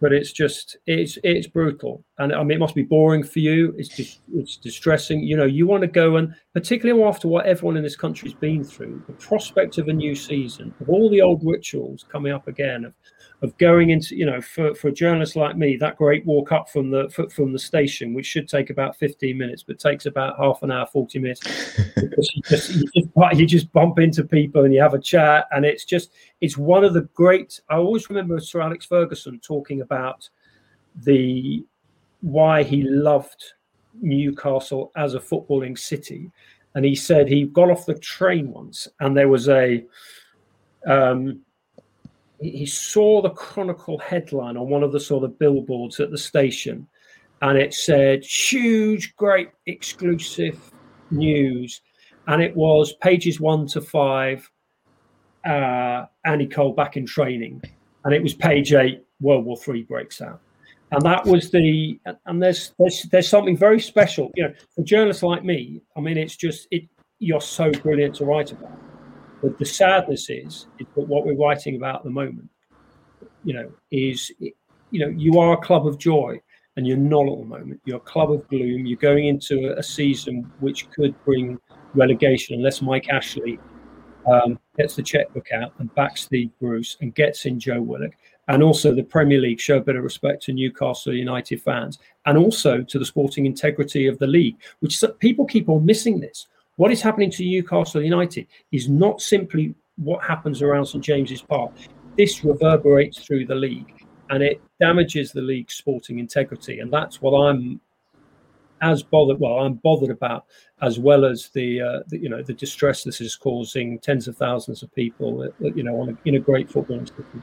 but it's just it's it's brutal, and I mean it must be boring for you. It's just it's distressing. You know, you want to go and particularly after what everyone in this country's been through, the prospect of a new season, of all the old rituals coming up again, of of going into you know for, for a journalist like me that great walk up from the from the station which should take about 15 minutes but takes about half an hour 40 minutes. [LAUGHS] You, just, you, just, you just bump into people and you have a chat and it's just it's one of the great i always remember sir alex ferguson talking about the why he loved newcastle as a footballing city. And he said he got off the train once and there was a um, he saw the Chronicle headline on one of the sort of billboards at the station, and it said huge, great, exclusive news, and it was pages one to five. Uh, Andy Cole back in training, and it was page eight. World War Three breaks out, and that was the. And there's there's there's something very special, you know, for journalists like me. I mean, it's just it. You're so brilliant to write about but the sadness is, is that what we're writing about at the moment, you know, is you know you are a club of joy, and you're not at the moment. You're a club of gloom. You're going into a, a season which could bring relegation unless Mike Ashley um, gets the checkbook out and backs the Bruce and gets in Joe Willock. And also the Premier League show a bit of respect to Newcastle United fans and also to the sporting integrity of the league, which people keep on missing this. What is happening to Newcastle United is not simply what happens around St James's Park. This reverberates through the league and it damages the league's sporting integrity. And that's what I'm as bothered. Well, I'm bothered about as well as the, uh, the you know the distress this is causing tens of thousands of people. You know, on a, in a great football institution.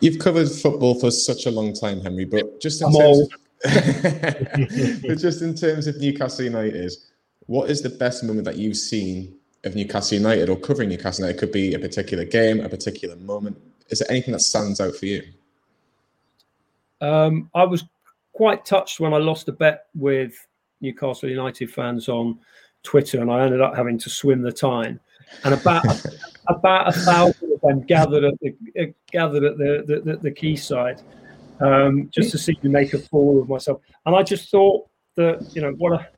You've covered football for such a long time, Henry, but just in terms of, but [LAUGHS] just in terms of Newcastle United, what is the best moment that you've seen of Newcastle United or covering Newcastle United? It could be a particular game, a particular moment. Is there anything that stands out for you? Um, I was quite touched when I lost a bet with Newcastle United fans on Twitter, and I ended up having to swim the Tyne. And about [LAUGHS] about a thousand of them gathered at the uh, gathered at the the, the, quayside um, just to see me make a fool of myself. And I just thought that you know what a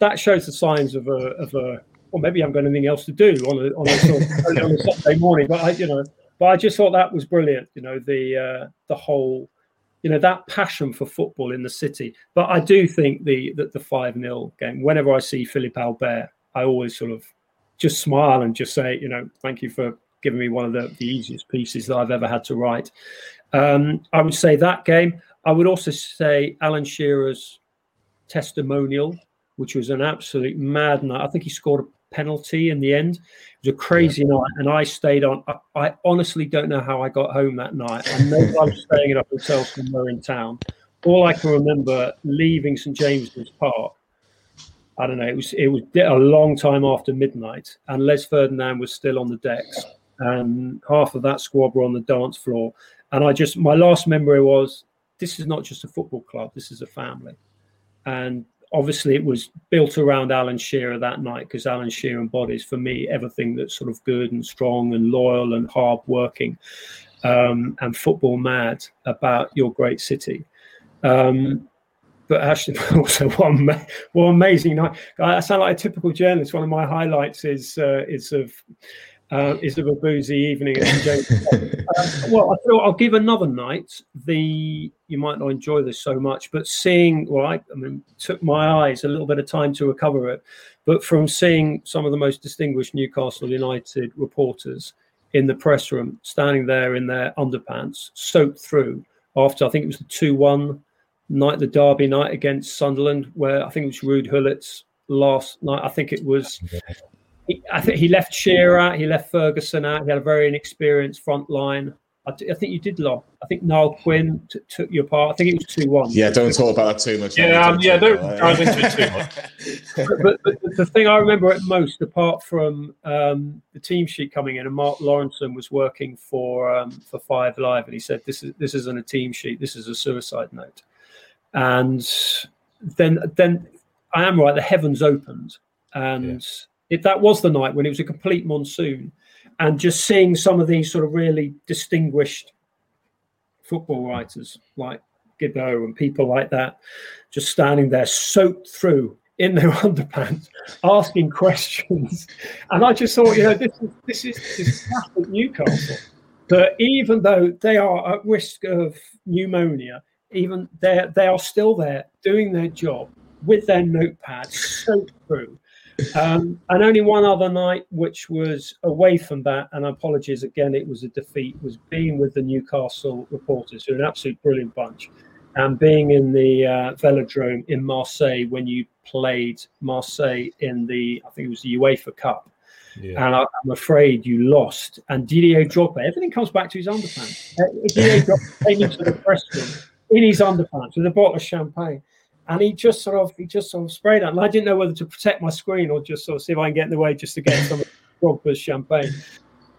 that shows the signs of a of a or maybe I haven't got anything else to do on a on a, sort of, on a Saturday morning. But I, you know, but I just thought that was brilliant. You know, the uh, the whole, you know, that passion for football in the city. But I do think the that the five 0 game. Whenever I see Philippe Albert, I always sort of just smile and just say, you know, thank you for giving me one of the, the easiest pieces that I've ever had to write. Um, I would say that game. I would also say Alan Shearer's testimonial which was an absolute mad night. I think he scored a penalty in the end. It was a crazy yeah. night, and I stayed on. I, I, honestly don't know how I got home that night. I know I was staying at a hotel somewhere in town. All I can remember leaving St James's Park. I don't know. It was it was a long time after midnight, and Les Ferdinand was still on the decks, and half of that squad were on the dance floor. And I just my last memory was this is not just a football club. This is a family, and obviously it was built around Alan Shearer that night because Alan Shearer embodies for me everything that's sort of good and strong and loyal and hard working um, and football mad about your great city. Um, but actually, [LAUGHS] also one one amazing night. I sound like a typical journalist. One of my highlights is uh, is of uh, is of a boozy evening [LAUGHS] uh, well, I thought I'll give another night. The you might not enjoy this so much, but seeing well, I, I mean, took my eyes a little bit of time to recover it. But from seeing some of the most distinguished Newcastle United reporters in the press room, standing there in their underpants, soaked through after I think it was the two-one night, the Derby night against Sunderland, where I think it was Ruud Gullit's last night. I think it was he, I think he left Shearer, he left Ferguson out. He had a very inexperienced front line. I, think you did love. I think Niall Quinn t- took your part. I think it was two one. Yeah, don't talk about that too much. Yeah, um, yeah, don't dive into it too much. [LAUGHS] but, but, but, the thing I remember at most, apart from um, the team sheet coming in, and Mark Lawrenson was working for um, for Five Live, and he said, "This is this isn't a team sheet. This is a suicide note." And then then I am right. The heavens opened, and yeah. It, that was the night when it was a complete monsoon and just seeing some of these sort of really distinguished football writers like Gibbo and people like that, just standing there soaked through in their [LAUGHS] underpants, asking questions. And I just thought, you know, this is this is, this is Newcastle. But even though they are at risk of pneumonia, even they they are still there doing their job with their notepads soaked through um, and only one other night, which was away from that, and apologies again, it was a defeat, was being with the Newcastle reporters, who are an absolute brilliant bunch, and being in the uh, Velodrome in Marseille when you played Marseille in the, I think it was the UEFA Cup. Yeah. And I, am afraid you lost. And Didier Drogba, everything comes back to his underpants. Uh, Didier Drogba came into the press room in his underpants with a bottle of champagne and he just sort of he just sort of sprayed it. And I didn't know whether to protect my screen or just sort of see if I can get in the way just to get some Drogba's [LAUGHS] champagne.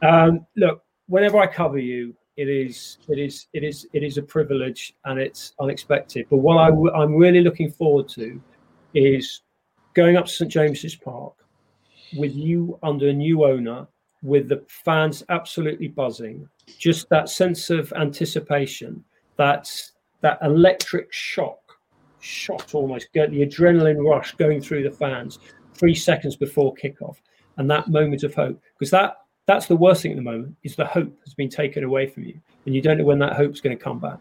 Um, look, whenever I cover you, it is it is it is it is a privilege and it's unexpected. But what I w- I'm really looking forward to is going up to St James's Park with you under a new owner, with the fans absolutely buzzing, just that sense of anticipation, that that electric shock shot almost, the adrenaline rush going through the fans three seconds before kickoff, and that moment of hope, because that that's the worst thing at the moment is the hope has been taken away from you, and you don't know when that hope's going to come back.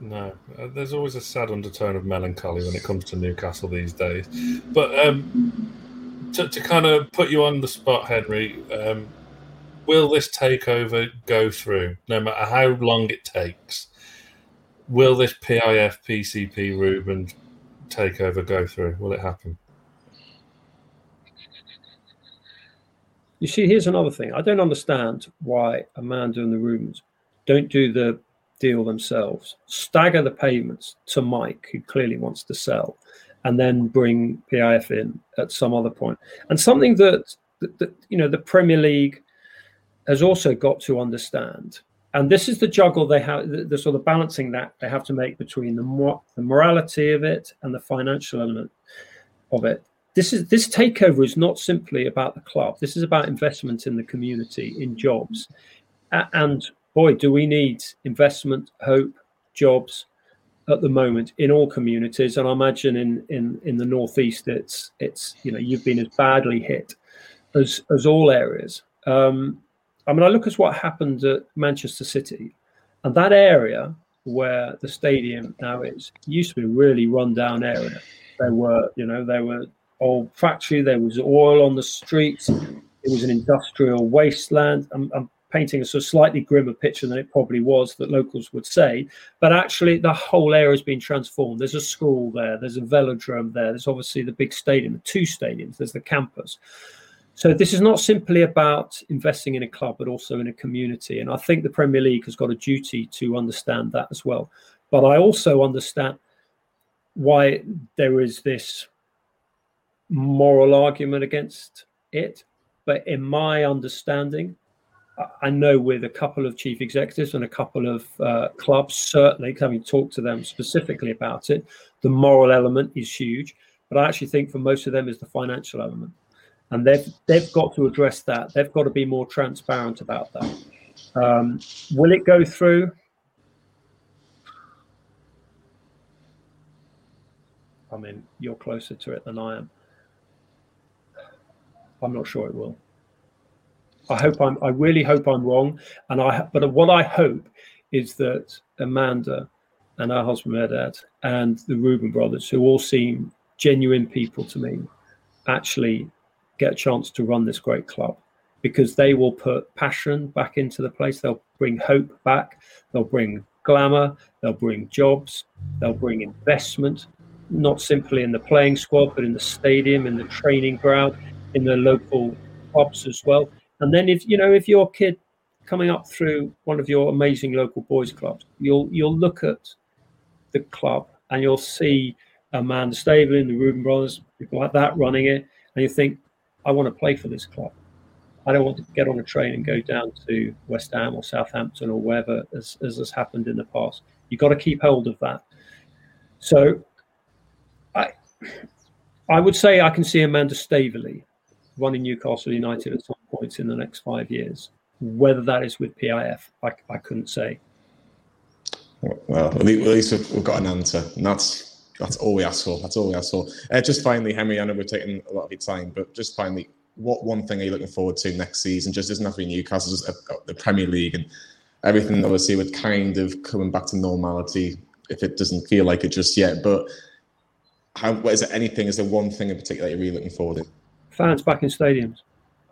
No, uh, there's always a sad undertone of melancholy when it comes to Newcastle these days. But um, to, to, kind of put you on the spot, Henry, um, will this takeover go through, no matter how long it takes? Will this PIF PCP Reuben takeover go through? Will it happen? You see, here's another thing. I don't understand why Amanda and the Reubens don't do the deal themselves, stagger the payments to Mike, who clearly wants to sell, and then bring PIF in at some other point. And something that, that, that you know the Premier League has also got to understand and this is the juggle they have the, the, sort of balancing that they have to make between the, mor- the morality of it and the financial element of it. This is this takeover is not simply about the club. This is about investment in the community in jobs. And boy do we need investment hope jobs at the moment in all communities. And i imagine in in in the northeast it's it's you know you've been as badly hit as as all areas. Um, I mean, I look at what happened at Manchester City, and that area where the stadium now is used to be a really run-down area. There were, you know, there were old factory, there was oil on the streets, it was an industrial wasteland. I'm, I'm painting a sort of slightly grimmer picture than it probably was that locals would say, but actually the whole area has been transformed. There's a school there, there's a velodrome there, there's obviously the big stadium, the two stadiums, there's the campus. So this is not simply about investing in a club, but also in a community. And I think the Premier League has got a duty to understand that as well. But I also understand why there is this moral argument against it. But in my understanding, I know with a couple of chief executives and a couple of uh, clubs, certainly having talked to them specifically about it, the moral element is huge. But I actually think for most of them is the financial element and they've they've got to address that. They've got to be more transparent about that. Um, will it go through? I mean, you're closer to it than I am. I'm not sure it will. I hope I'm. I really hope I'm wrong. And I. But what I hope is that Amanda and her husband Mehrdad and the Reuben brothers, who all seem genuine people to me, actually get a chance to run this great club because they will put passion back into the place. They'll bring hope back. They'll bring glamour. They'll bring jobs. They'll bring investment, not simply in the playing squad, but in the stadium, in the training ground. in the local pubs as well. And then if you know if your kid coming up through one of your amazing local boys clubs, you'll you'll look at the club and you'll see Amanda Staveley, the Reuben brothers, people like that running it, and you think, I want to play for this club. I don't want to get on a train and go down to West Ham or Southampton or wherever, as, as has happened in the past. You've got to keep hold of that. So, I, I would say I can see Amanda Staveley running Newcastle United at some points in the next five years. Whether that is with PIF, I, I couldn't say. Well, at least we've got an answer, and that's that's all we ask for. That's all we ask for. Uh, just finally, Henry, I know we're taking a lot of your time, but just finally, what one thing are you looking forward to next season? Just to be Newcastle, just uh, the Premier League and everything. Obviously, with kind of coming back to normality, if it doesn't feel like it just yet. But how? What is it? Anything? Is there one thing in particular you're really looking forward to? Fans back in stadiums.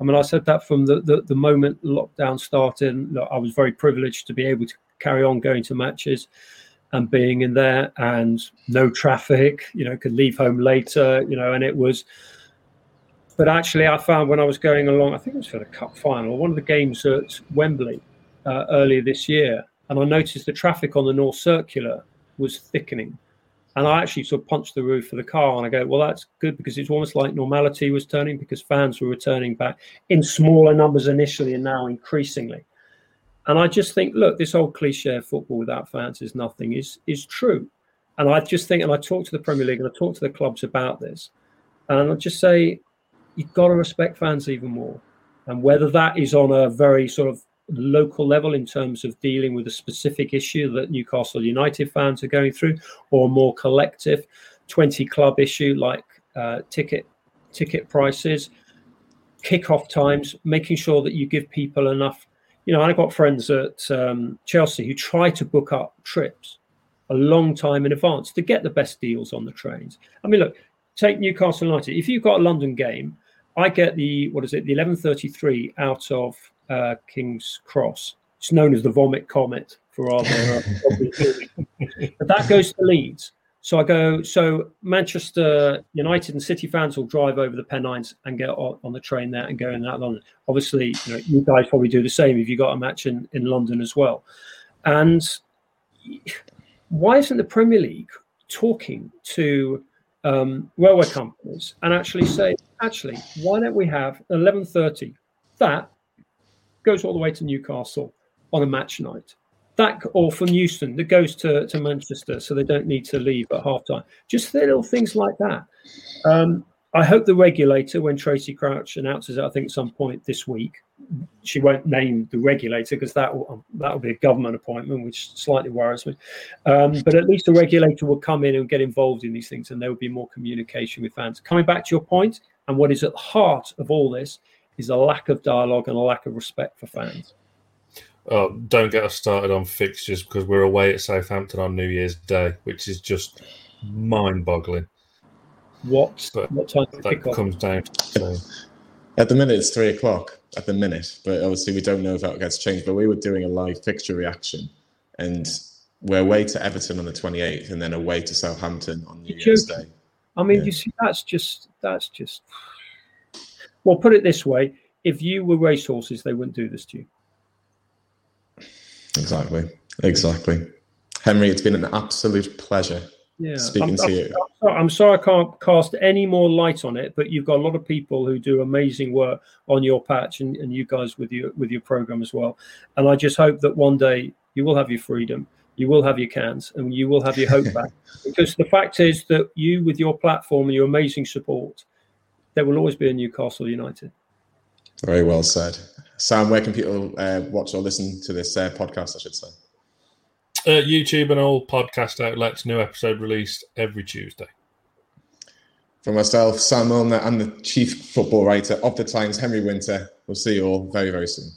I mean, I said that from the, the, the moment lockdown started. Look, I was very privileged to be able to carry on going to matches and being in there and no traffic, you know, could leave home later, you know, and it was. But actually, I found when I was going along, I think it was for the cup final, one of the games at Wembley uh, earlier this year, and I noticed the traffic on the North Circular was thickening. And I actually sort of punched the roof of the car and I go, well, that's good because it's almost like normality was turning because fans were returning back in smaller numbers initially and now increasingly. And I just think, look, this old cliche of football without fans is nothing is is true. And I just think, and I talk to the Premier League and I talk to the clubs about this, and I just say, you've got to respect fans even more. And whether that is on a very sort of local level in terms of dealing with a specific issue that Newcastle United fans are going through, or a more collective 20 club issue like uh, ticket ticket prices, kickoff times, making sure that you give people enough you know, I've got friends at um, Chelsea who try to book up trips a long time in advance to get the best deals on the trains. I mean, look, take Newcastle United. If you've got a London game, I get the what is it, the 11:33 out of uh, King's Cross. It's known as the Vomit Comet for our. [LAUGHS] but that goes to Leeds. So I go, so Manchester United and City fans will drive over the Pennines and get on, on the train there and go in that London. Obviously, you know, you guys probably do the same if you got a match in, in London as well. And why isn't the Premier League talking to um, railway companies and actually say, actually, why don't we have 11.30? That goes all the way to Newcastle on a match night that or from Euston that goes to, to Manchester, so they don't need to leave at half time. Just little things like that. Um, I hope the regulator, when Tracey Crouch announces it, I think some point this week, she won't name the regulator because that will that will be a government appointment, which slightly worries me. Um, but at least the regulator will come in and get involved in these things, and there will be more communication with fans. Coming back to your point, and what is at the heart of all this is a lack of dialogue and a lack of respect for fans. Oh, don't get us started on fixtures because we're away at Southampton on New Year's Day, which is just mind-boggling. What? But what time that comes down to. At the minute, it's three o'clock. At the minute, but obviously we don't know if that gets changed. But we were doing a live fixture reaction, and we're away to Everton on the twenty eighth, and then away to Southampton on New Year's Day. I mean, yeah. you see, that's just that's just. Well, put it this way: if you were racehorses, they wouldn't do this to you. Exactly. Exactly. Henry, it's been an absolute pleasure yeah. speaking I'm, to I'm, you. I'm sorry I can't cast any more light on it, but you've got a lot of people who do amazing work on your patch and, and you guys with your with your program as well. And I just hope that one day you will have your freedom, you will have your cans, and you will have your hope back. [LAUGHS] Because the fact is that you, with your platform and your amazing support, there will always be a Newcastle United. Very well said. Sam, where can people uh, watch or listen to this uh, podcast, I should say? Uh, YouTube and all podcast outlets. New episode released every Tuesday. For myself, Sam Mulliner, and the chief football writer of the Times, Henry Winter. We'll see you all very, very soon.